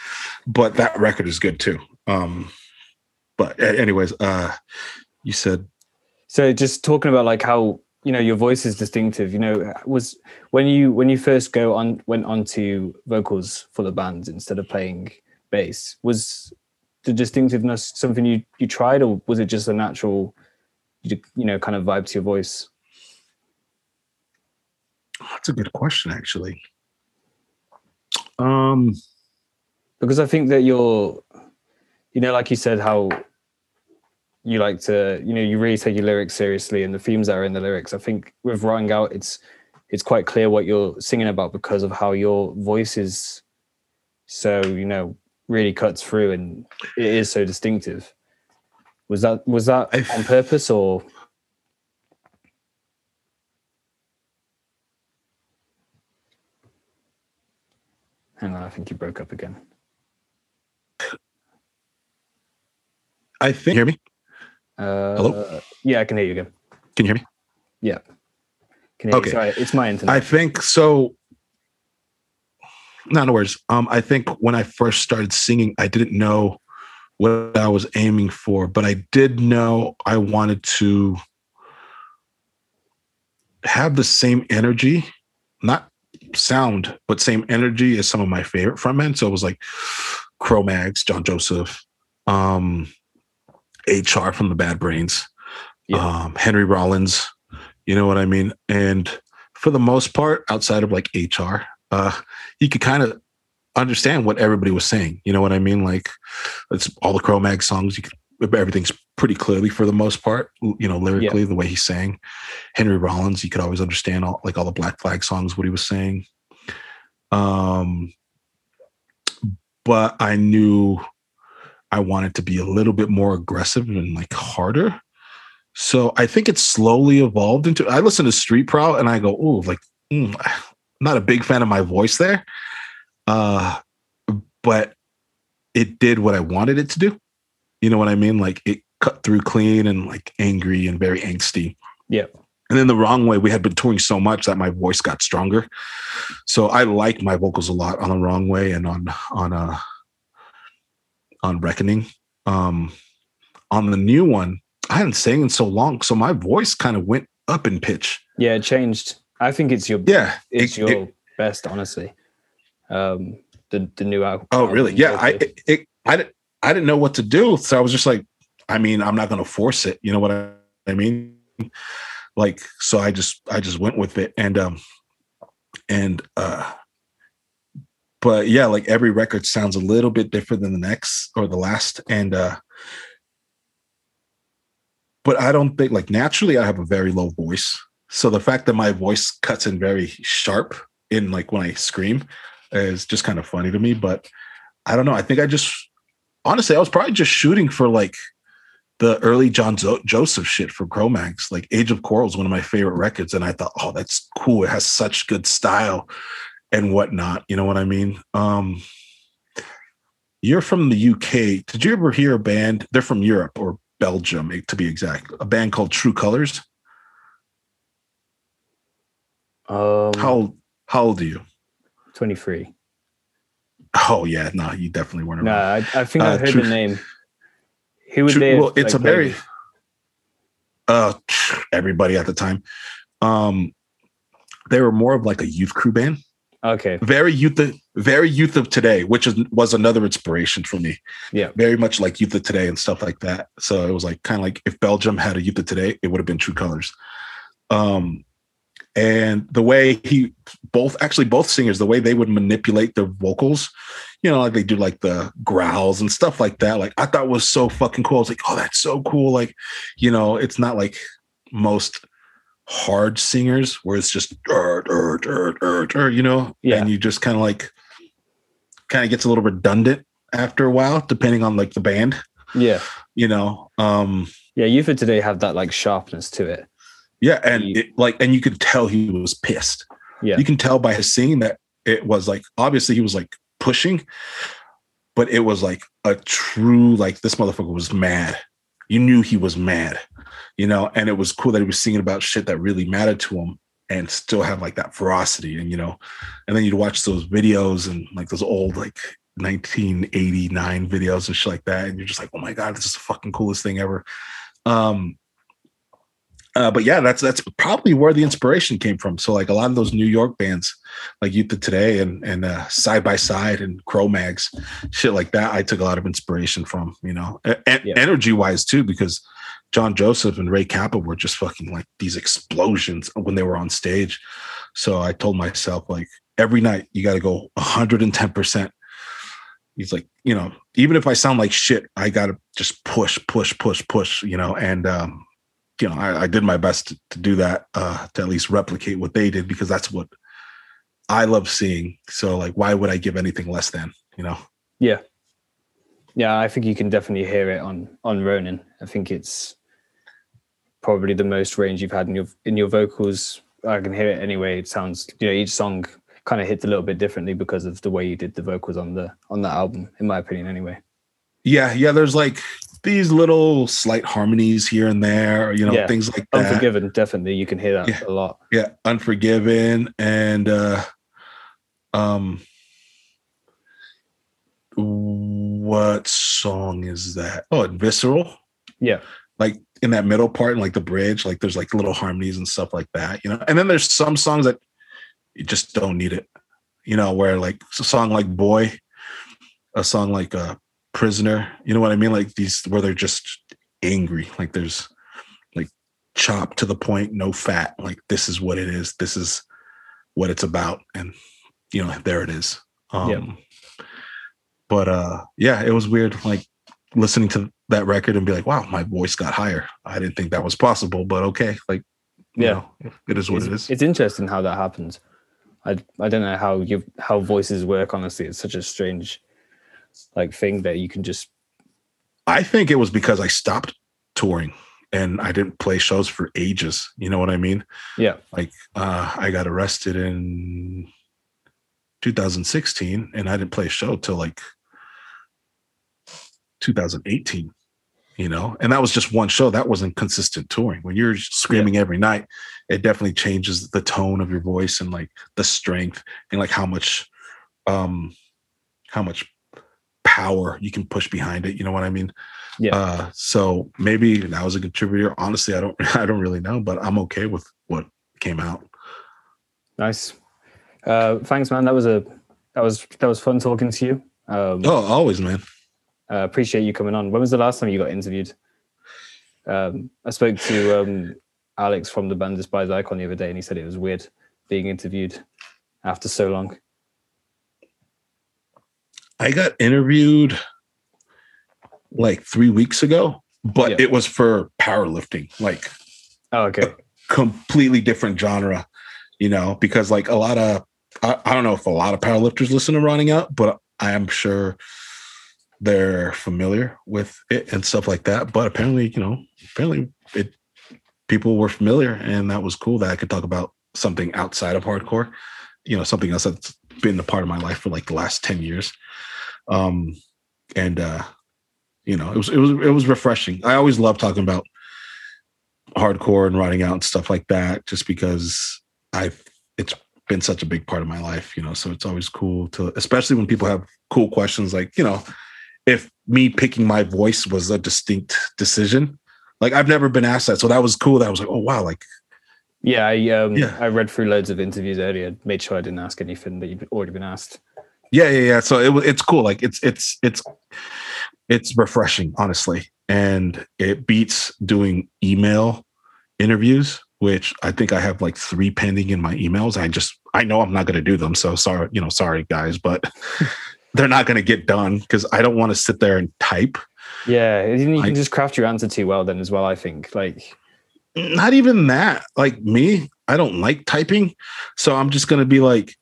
[SPEAKER 2] but that record is good too. Um, but anyways, uh, you said
[SPEAKER 1] So just talking about like how you know your voice is distinctive. You know, was when you when you first go on went on to vocals for the band instead of playing bass. Was the distinctiveness something you you tried, or was it just a natural, you know, kind of vibe to your voice?
[SPEAKER 2] that's a good question, actually. Um,
[SPEAKER 1] because I think that you're, you know, like you said, how you like to, you know, you really take your lyrics seriously and the themes that are in the lyrics. I think with Rotting Out, it's it's quite clear what you're singing about because of how your voice is so, you know, really cuts through and it is so distinctive. Was that was that on purpose or hang on, I think you broke up again.
[SPEAKER 2] I think. you Hear me?
[SPEAKER 1] Uh,
[SPEAKER 2] Hello?
[SPEAKER 1] Yeah, I can hear you again.
[SPEAKER 2] Can you hear me?
[SPEAKER 1] Yeah. Can hear
[SPEAKER 2] Okay.
[SPEAKER 1] Sorry, it's my internet.
[SPEAKER 2] I think so. No, no worries. Um, I think when I first started singing, I didn't know what I was aiming for, but I did know I wanted to have the same energy, not sound, but same energy as some of my favorite frontmen. So it was like Cro-Mags, John Joseph, um, HR from the Bad Brains,
[SPEAKER 1] Yeah.
[SPEAKER 2] um, Henry Rollins. You know what I mean? And for the most part, outside of like HR, uh, you could kind of understand what everybody was saying. You know what I mean? Like it's all the Cro-Mag songs. You could everything's pretty clearly for the most part. You know, lyrically, the way he sang. Henry Rollins, you could always understand all like all the Black Flag songs, what he was saying. Um, but I knew I wanted to be a little bit more aggressive and like harder. So I think it slowly evolved into. I listen to Street Prowl and I go, oh, like mm, I'm not a big fan of my voice there, uh, but it did what I wanted it to do. You know what I mean? Like it cut through clean and like angry and very angsty.
[SPEAKER 1] Yeah.
[SPEAKER 2] And then the wrong way, we had been touring so much that my voice got stronger. So I like my vocals a lot on the wrong way and on on uh on reckoning. Um on the new one, I hadn't sang in so long, so my voice kind of went up in pitch.
[SPEAKER 1] yeah, it changed. I think it's your
[SPEAKER 2] Yeah,
[SPEAKER 1] it's
[SPEAKER 2] it-
[SPEAKER 1] your
[SPEAKER 2] it-
[SPEAKER 1] best, honestly. Um, the the new album.
[SPEAKER 2] oh, really? Yeah, I it, it, I didn't I didn't know what to do, so I was just like, I mean, I'm not going to force it. You know what I, I mean? Like, so I just I just went with it, and um, and uh, but yeah, like every record sounds a little bit different than the next or the last, and uh, but I don't think like naturally I have a very low voice. So the fact that my voice cuts in very sharp in like when I scream is just kind of funny to me. But I don't know. I think I just honestly I was probably just shooting for like the early John Joseph shit from Cro-Mags. Like Age of Quarrel is one of my favorite records, and I thought, oh, that's cool. It has such good style and whatnot. You know what I mean? Um, you're from the UK. Did you ever hear a band? They're from Europe or Belgium, to be exact. A band called True Colors.
[SPEAKER 1] um,
[SPEAKER 2] How how old are you?
[SPEAKER 1] 23.
[SPEAKER 2] Oh yeah, no, you definitely weren't
[SPEAKER 1] No,
[SPEAKER 2] around.
[SPEAKER 1] I, I think
[SPEAKER 2] Uh,
[SPEAKER 1] I've heard
[SPEAKER 2] True-
[SPEAKER 1] the name. Who would
[SPEAKER 2] True-
[SPEAKER 1] they?
[SPEAKER 2] well,
[SPEAKER 1] have,
[SPEAKER 2] it's
[SPEAKER 1] like,
[SPEAKER 2] a very uh everybody at the time. Um they were more of like a youth crew band.
[SPEAKER 1] Okay.
[SPEAKER 2] Very youth very youth of today, which is was another inspiration for me.
[SPEAKER 1] Yeah.
[SPEAKER 2] Very much like youth of today and stuff like that. So it was like kind of like if Belgium had a youth of today, it would have been true colors. Um and the way he both actually both singers the way they would manipulate their vocals you know like they do like the growls and stuff like that like i thought was so fucking cool i was like oh that's so cool like you know it's not like most hard singers where it's just you know
[SPEAKER 1] Yeah.
[SPEAKER 2] and you just kind of like kind of gets a little redundant after a while depending on like the band
[SPEAKER 1] Yeah.
[SPEAKER 2] you know um
[SPEAKER 1] Yeah. Youth of Today have that like sharpness to it.
[SPEAKER 2] yeah and
[SPEAKER 1] He-
[SPEAKER 2] it, like and you could tell he was pissed
[SPEAKER 1] Yeah.
[SPEAKER 2] you can tell by his singing that it was like obviously he was like pushing, but it was like a true like this motherfucker was mad. You knew he was mad, you know, and it was cool that he was singing about shit that really mattered to him. and still have like that ferocity and you know and then you'd watch those videos and like those old like 1989 videos and shit like that and you're just like oh my god this is the fucking coolest thing ever um uh, but yeah, that's that's probably where the inspiration came from. So like a lot of those New York bands, like Youth of Today and and uh, Side by Side and Cro-Mags, shit like that, I took a lot of inspiration from. You know, a- yeah. energy wise too, because John Joseph and Ray Cappo were just fucking like these explosions when they were on stage. So I told myself like every night you got to go 110 percent. He's like, you know, even if I sound like shit, I got to just push, push, push, push. You know, and um, you know, I, I did my best to, to do that, uh, to at least replicate what they did because that's what I love seeing. So like, why would I give anything less than, you know?
[SPEAKER 1] Yeah. Yeah. I think you can definitely hear it on, on Ronin. I think it's probably the most range you've had in your, in your vocals. I can hear it anyway. It sounds, you know, each song kind of hits a little bit differently because of the way you did the vocals on the, on the album, in my opinion, anyway.
[SPEAKER 2] Yeah. Yeah. There's like, these little slight harmonies here and there, you know, yeah. things like
[SPEAKER 1] that. Unforgiven, definitely. You can hear that
[SPEAKER 2] yeah.
[SPEAKER 1] a lot.
[SPEAKER 2] Yeah, Unforgiven and uh um what song is that? Oh, Visceral.
[SPEAKER 1] Yeah.
[SPEAKER 2] Like in that middle part and like the bridge, like there's like little harmonies and stuff like that, you know. And then there's some songs that you just don't need it. You know, where like a song like Boy, a song like uh prisoner. You know what I mean? Like these where they're just angry. Like there's like chop to the point, no fat. Like this is what it is. This is what it's about. And you know, there it is. Um yep. but uh yeah, it was weird like listening to that record and be like, wow, my voice got higher. I didn't think that was possible, but okay. Like yeah, know, it is what
[SPEAKER 1] it's,
[SPEAKER 2] it is.
[SPEAKER 1] It's interesting how that happens. I I don't know how you how voices work. Honestly, it's such a strange like thing that you can just
[SPEAKER 2] I think it was because I stopped touring and I didn't play shows for ages. You know what I mean?
[SPEAKER 1] Yeah.
[SPEAKER 2] Like uh, I got arrested in 2016 and I didn't play a show till like 2018. You know, and that was just one show. That wasn't consistent touring. When you're screaming yeah. every night, it definitely changes the tone of your voice and like the strength and like how much um how much power you can push behind it. You know what I mean?
[SPEAKER 1] Yeah.
[SPEAKER 2] Uh, so maybe that was a contributor. Honestly, I don't I don't really know, but I'm okay with what came out.
[SPEAKER 1] Nice. Uh, thanks, man. That was a that was that was fun talking to you. Um,
[SPEAKER 2] oh, always, man.
[SPEAKER 1] Uh, appreciate you coming on. When was the last time you got interviewed? Um, I spoke to um, Alex from the band Despise Icon the other day, and he said it was weird being interviewed after so long.
[SPEAKER 2] I got interviewed like three weeks ago, but yeah. it was for powerlifting, like
[SPEAKER 1] oh, okay,
[SPEAKER 2] completely different genre, you know, because like a lot of I, I don't know if a lot of powerlifters listen to Rotting Out, but I am sure they're familiar with it and stuff like that. But apparently, you know, apparently it people were familiar and that was cool that I could talk about something outside of hardcore, you know, something else that's been a part of my life for like the last 10 years. Um, and uh, you know, it was it was it was refreshing. I always love talking about hardcore and Rotting Out and stuff like that, just because I've it's been such a big part of my life, you know. So it's always cool to, especially when people have cool questions, like you know, if me picking my voice was a distinct decision, like I've never been asked that, so that was cool. That I was like, oh wow, like
[SPEAKER 1] yeah, I um, yeah. I read through loads of interviews earlier, made sure I didn't ask anything that you've already been asked.
[SPEAKER 2] Yeah, yeah, yeah. So it it's cool. Like it's it's it's it's refreshing, honestly, and it beats doing email interviews, which I think I have like three pending in my emails. I just I know I'm not going to do them, so sorry, you know, sorry guys, but they're not going to get done because I don't want to sit there and type.
[SPEAKER 1] Yeah, you can just craft your answer too well then as well. I think like
[SPEAKER 2] not even that. Like me, I don't like typing, so I'm just going to be like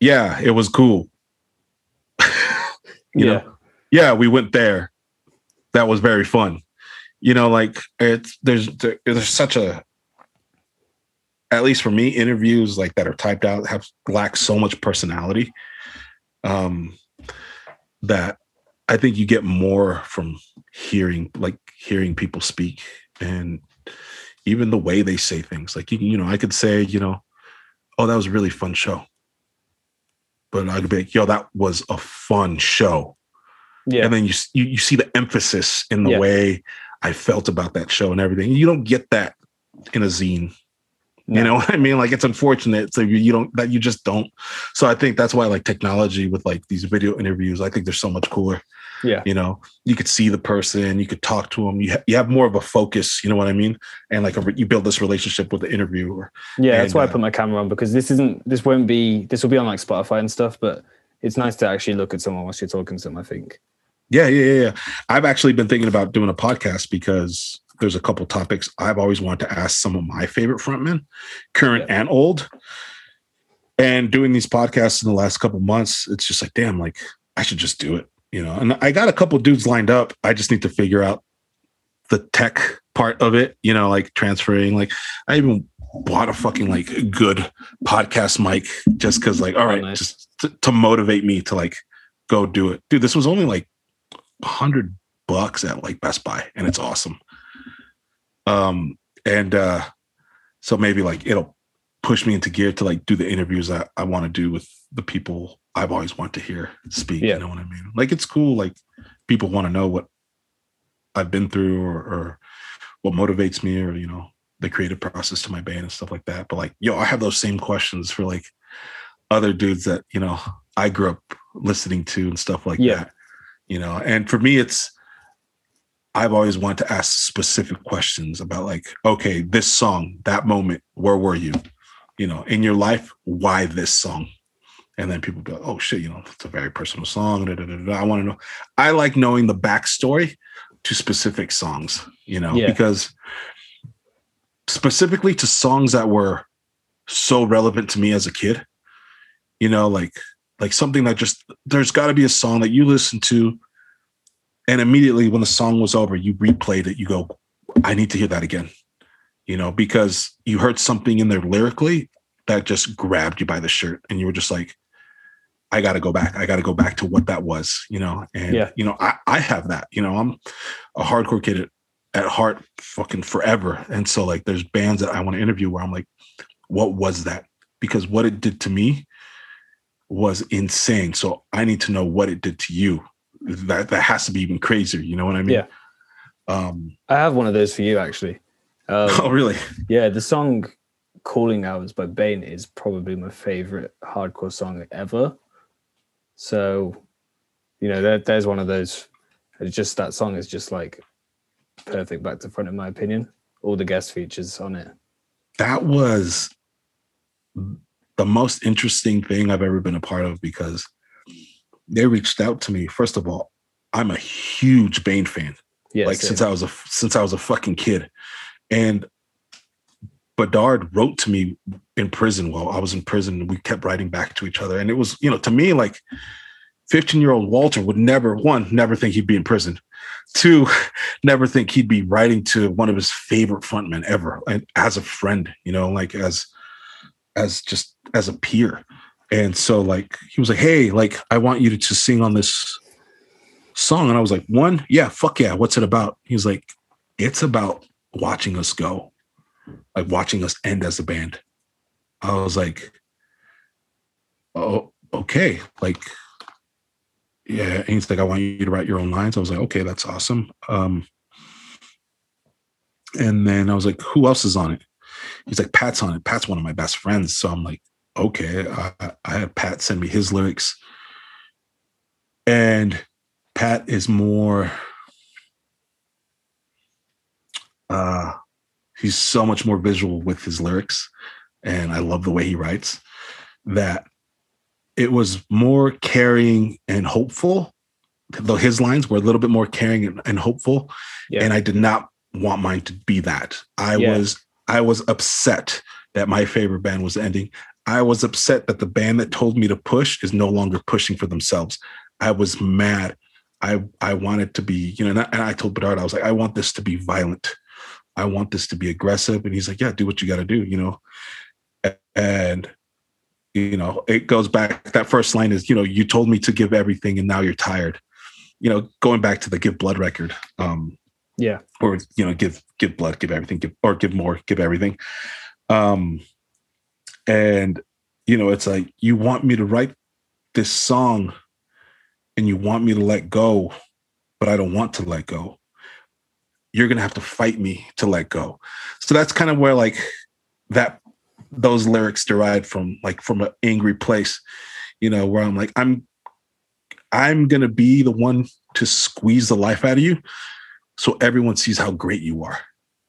[SPEAKER 2] yeah, it was cool. you yeah. know, yeah, we went there. That was very fun. You know, like it's there's there's such a at least for me, interviews like that are typed out have lack so much personality. Um that I think you get more from hearing like hearing people speak and even the way they say things. Like you, you know, I could say, you know, oh, that was a really fun show. But I could be like, yo, that was a fun show.
[SPEAKER 1] Yeah.
[SPEAKER 2] And then you, you you see the emphasis in the
[SPEAKER 1] Yeah.
[SPEAKER 2] way I felt about that show and everything. You don't get that in a zine.
[SPEAKER 1] No.
[SPEAKER 2] You know what I mean? Like it's unfortunate. So you, don't that you just don't. So I think that's why like technology with like these video interviews, I think they're so much cooler.
[SPEAKER 1] Yeah.
[SPEAKER 2] You know, you could see the person, you could talk to them. You ha- you have more of a focus. You know what I mean? And like a, re- you build this relationship with the interviewer.
[SPEAKER 1] Yeah, that's
[SPEAKER 2] And,
[SPEAKER 1] why I
[SPEAKER 2] uh,
[SPEAKER 1] put my camera on because this isn't this won't be this will be on like Spotify and stuff, but it's nice to actually look at someone whilst you're talking to them, I think.
[SPEAKER 2] Yeah, yeah, yeah. I've actually been thinking about doing a podcast because there's a couple topics I've always wanted to ask some of my favorite frontmen, current and old. And doing these podcasts in the last couple months, it's just like, damn, like I should just do it, you know. And I got a couple dudes lined up. I just need to figure out the tech part of it, you know, like transferring. Like I even bought a fucking like good podcast mic just because, like, all right,
[SPEAKER 1] nice.
[SPEAKER 2] just to, to motivate me to like go do it, dude. This was only like a hundred bucks at like Best Buy, and it's awesome. Um, and uh, so maybe like it'll push me into gear to like do the interviews that I want to do with the people I've always wanted to hear speak.
[SPEAKER 1] Yeah.
[SPEAKER 2] You know what I mean? Like it's cool. Like people want to know what I've been through or, or what motivates me or you know the creative process to my band and stuff like that. But like, yo, I have those same questions for like other dudes that you know I grew up listening to and stuff like
[SPEAKER 1] Yeah.
[SPEAKER 2] that. You know, and for me, it's I've always wanted to ask specific questions about like, okay, this song, that moment, where were you? You know, in your life, why this song? And then people be like, oh shit, you know, it's a very personal song. da, da, da. I want to know. I like knowing the backstory to specific songs, you know,
[SPEAKER 1] Yeah.
[SPEAKER 2] because specifically to songs that were so relevant to me as a kid, you know, like like something that just there's got to be a song that you listen to and immediately when the song was over you replayed it. You go i need to hear that again you know because you heard something in there lyrically that just grabbed you by the shirt. And you were just like i got to go back. I got to go back to what that was you know? And
[SPEAKER 1] Yeah.
[SPEAKER 2] you know I, I have that you know? I'm a hardcore kid at, at heart fucking forever. And so like there's bands that i want to interview where i'm like what was that? Because what it did to me was insane. So i need to know what it did to you that that has to be even crazier you know what i mean
[SPEAKER 1] Yeah.
[SPEAKER 2] um
[SPEAKER 1] I have one of those for you actually. Um,
[SPEAKER 2] oh really
[SPEAKER 1] yeah, the song "Calling Hours" by Bane is probably my favorite hardcore song ever. So, you know, there, there's one of those. It's just that song is just like perfect back to front, in my opinion. All the guest features on it.
[SPEAKER 2] that was the most interesting thing I've ever been a part of because they reached out to me. First of all, I'm a huge Bane fan.
[SPEAKER 1] Yeah,
[SPEAKER 2] like
[SPEAKER 1] same.
[SPEAKER 2] since I was a since I was a fucking kid. And Bedard wrote to me in prison while I was in prison. We kept writing back to each other. And it was, you know, to me, like 15 year old Walter would never, one, never think he'd be in prison. Two, never think he'd be writing to one of his favorite frontmen ever and as a friend, you know, like as as just as a peer. And so like he was like, Hey, like I want you to, to sing on this song. And I was like, one, yeah, fuck yeah. What's it about? He's like, it's about watching us go, like watching us end as a band. I was like, oh, okay. Like, yeah. And he's like, I want you to write your own lines. I was like, okay, that's awesome. Um, and then I was like, who else is on it? He's like, Pat's on it. Pat's one of my best friends. So I'm like, okay. I, I had Pat send me his lyrics. And Pat is more uh he's so much more visual with his lyrics and I love the way he writes that it was more caring and hopeful though his lines were a little bit more caring and, and hopeful
[SPEAKER 1] Yeah.
[SPEAKER 2] and I did not want mine to be that I
[SPEAKER 1] Yeah.
[SPEAKER 2] was I was upset that my favorite band was ending I was upset that the band that told me to push is no longer pushing for themselves I was mad I I wanted to be, you know, and I, and I told Bedard, I was like, I want this to be violent. I want this to be aggressive. And he's like, Yeah, do what you got to do, you know. And you know, it goes back. That first line is, you know, you told me to give everything, and now you're tired. You know, going back to the Give Blood record. Um,
[SPEAKER 1] Yeah.
[SPEAKER 2] Or you know, give give blood, give everything, give or give more, give everything. Um and you know, it's like you want me to write this song and you want me to let go, but I don't want to let go. You're gonna have to fight me to let go. So that's kind of where like that those lyrics derived from like from an angry place, you know, where I'm like, I'm I'm gonna be the one to squeeze the life out of you so everyone sees how great you are.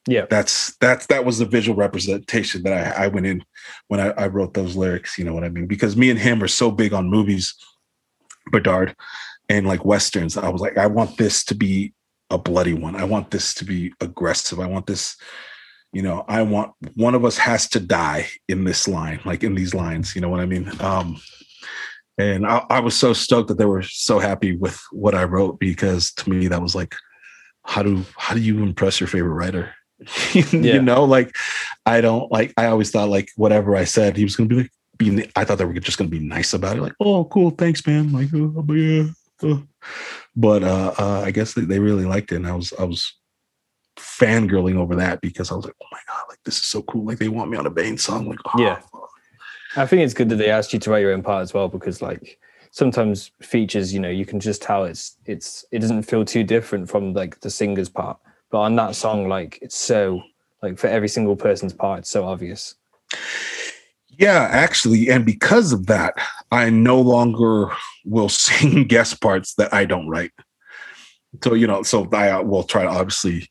[SPEAKER 1] Yeah.
[SPEAKER 2] That's that's that was the visual representation that I, I went in when I, I wrote those lyrics, you know what I mean? Because me and him are so big on movies, Bedard, and like westerns. I was like, I want this to be a bloody one. I want this to be aggressive. I want this, you know, I want one of us has to die in this line, like in these lines, you know what I mean? Um, and I, I, was so stoked that they were so happy with what I wrote because to me that was like, how do how do you impress your favorite writer? you yeah. know, like I don't like. I always thought like whatever I said, he was gonna be like. Be, I thought they were just gonna be nice about it, like, oh, cool, thanks, man. Like, oh, but yeah, oh. but uh, uh, I guess they, they really liked it, and I was I was fangirling over that because I was like, oh my god, like this is so cool. Like they want me on a Bane song. Like, oh,
[SPEAKER 1] yeah. I think it's good that they asked you to write your own part as well because like sometimes features, you know, you can just tell it's it's it doesn't feel too different from like the singer's part. But on that song, like it's so like for every single person's part, it's so obvious.
[SPEAKER 2] Yeah, actually, and because of that, I no longer will sing guest parts that I don't write. So you know, so I uh, will try to obviously,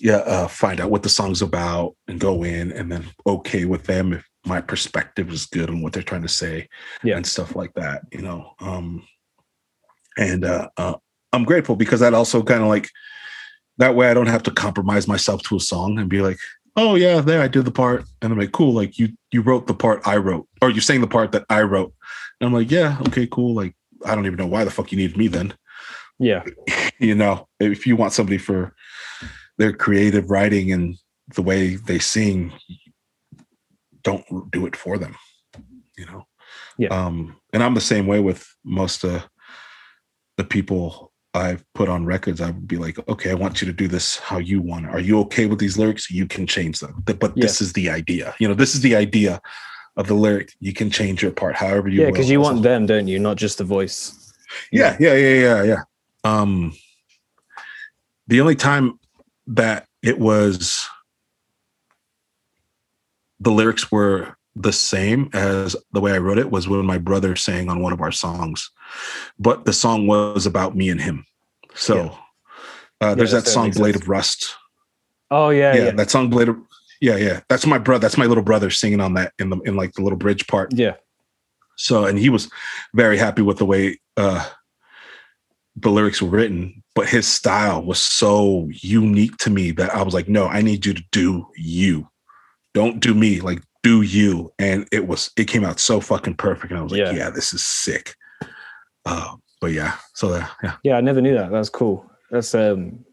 [SPEAKER 2] yeah, uh, find out what the song's about and go in, and then okay with them if my perspective is good on what they're trying to say
[SPEAKER 1] yeah.
[SPEAKER 2] and stuff like that you know um and uh, uh i'm grateful because that also kind of like that way i don't have to compromise myself to a song and be like oh yeah there i did the part. And i'm like cool like you you wrote the part i wrote or you sang the part that i wrote. And i'm like yeah okay cool like i don't even know why the fuck you needed me then.
[SPEAKER 1] Yeah.
[SPEAKER 2] You know if you want somebody for their creative writing and the way they sing don't do it for them you know?
[SPEAKER 1] Yeah.
[SPEAKER 2] Um and i'm the same way with most of the people i've put on records i would be like okay i want you to do this how you want it. Are you okay with these lyrics? You can change them. But yeah. this is the idea. You know this is the idea of the lyric you can change your part however you want.
[SPEAKER 1] yeah because you want them don't you? Not just the voice.
[SPEAKER 2] Yeah. yeah yeah yeah yeah. Um the only time that it was the lyrics were the same as the way I wrote it was when my brother sang on one of our songs, but the song was about me and him. So yeah. uh, there's yeah, that song "Blade of Rust."
[SPEAKER 1] Oh yeah,
[SPEAKER 2] yeah, yeah, that song "Blade of." Yeah, yeah, that's my brother. That's my little brother singing on that in the in like the little bridge part.
[SPEAKER 1] Yeah.
[SPEAKER 2] So and he was very happy with the way uh the lyrics were written, but his style was so unique to me that I was like, no, I need you to do you don't do me like do you? And it was it came out so fucking perfect and i was like yeah, yeah this is sick. Uh, but yeah so uh, yeah.
[SPEAKER 1] Yeah i never knew that. That's cool. That's um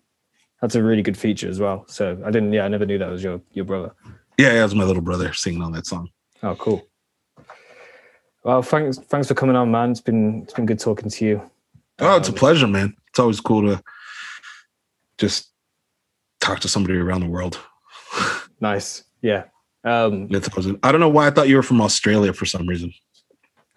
[SPEAKER 1] that's a really good feature as well. So i didn't yeah i never knew that was your your brother.
[SPEAKER 2] Yeah, yeah it was my little brother singing on that song.
[SPEAKER 1] Oh cool. Well thanks thanks for coming on man. It's been it's been good talking to you.
[SPEAKER 2] Oh it's um, a pleasure man. It's always cool to just talk to somebody around the world.
[SPEAKER 1] Nice. Yeah um,
[SPEAKER 2] I don't know why I thought you were from Australia for some reason.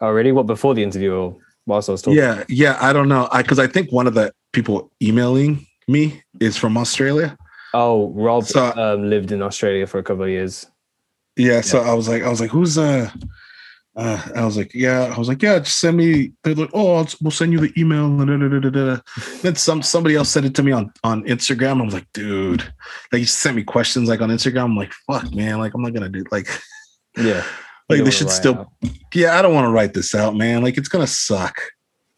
[SPEAKER 1] Already? What before the interview or whilst I was talking?
[SPEAKER 2] Yeah, yeah. I don't know. I because I think one of the people emailing me is from Australia.
[SPEAKER 1] Oh, Rob so, um, lived in Australia for a couple of years.
[SPEAKER 2] Yeah, yeah, so I was like, I was like, who's uh uh, I was like, yeah. I was like, yeah. Just send me. They're like, oh, I'll, we'll send you the email. And then some somebody else sent it to me on on Instagram. I was like, dude, they just sent me questions like on Instagram. I'm like, fuck, man. Like, I'm not gonna do like,
[SPEAKER 1] yeah.
[SPEAKER 2] Like they should still. Out. Yeah, I don't want to write this out, man. Like it's gonna suck.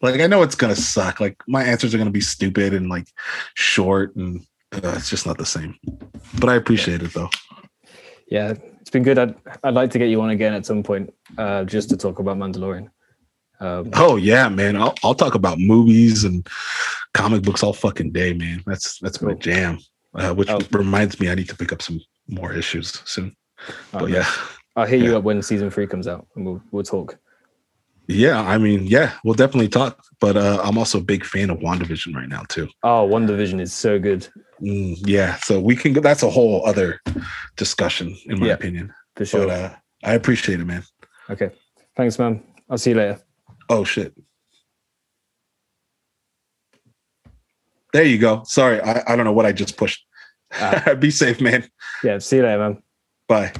[SPEAKER 2] Like I know it's gonna suck. Like my answers are gonna be stupid and like short, and uh, it's just not the same. But I appreciate yeah. it though.
[SPEAKER 1] Yeah, it's been good. I'd I'd like to get you on again at some point, uh, just to talk about Mandalorian.
[SPEAKER 2] Um, oh yeah, man. I'll I'll talk about movies and comic books all fucking day, man. That's that's cool. my jam. Uh, which oh. reminds me, I need to pick up some more issues soon. Oh, but yeah,
[SPEAKER 1] I'll hit
[SPEAKER 2] yeah.
[SPEAKER 1] you up when season three comes out, and we'll we'll talk.
[SPEAKER 2] Yeah, I mean, yeah, we'll definitely talk. But uh, I'm also a big fan of WandaVision right now too.
[SPEAKER 1] Oh, WandaVision is so good.
[SPEAKER 2] Mm, yeah, so we can. go That's a whole other discussion, in my
[SPEAKER 1] Yeah.
[SPEAKER 2] opinion.
[SPEAKER 1] For sure.
[SPEAKER 2] But uh, I appreciate it, man.
[SPEAKER 1] okay. Thanks, man. I'll see you later.
[SPEAKER 2] Oh shit. There you go. Sorry, I, I don't know what I just pushed.
[SPEAKER 1] Ah.
[SPEAKER 2] Be safe, man.
[SPEAKER 1] Yeah, see you later, man.
[SPEAKER 2] Bye.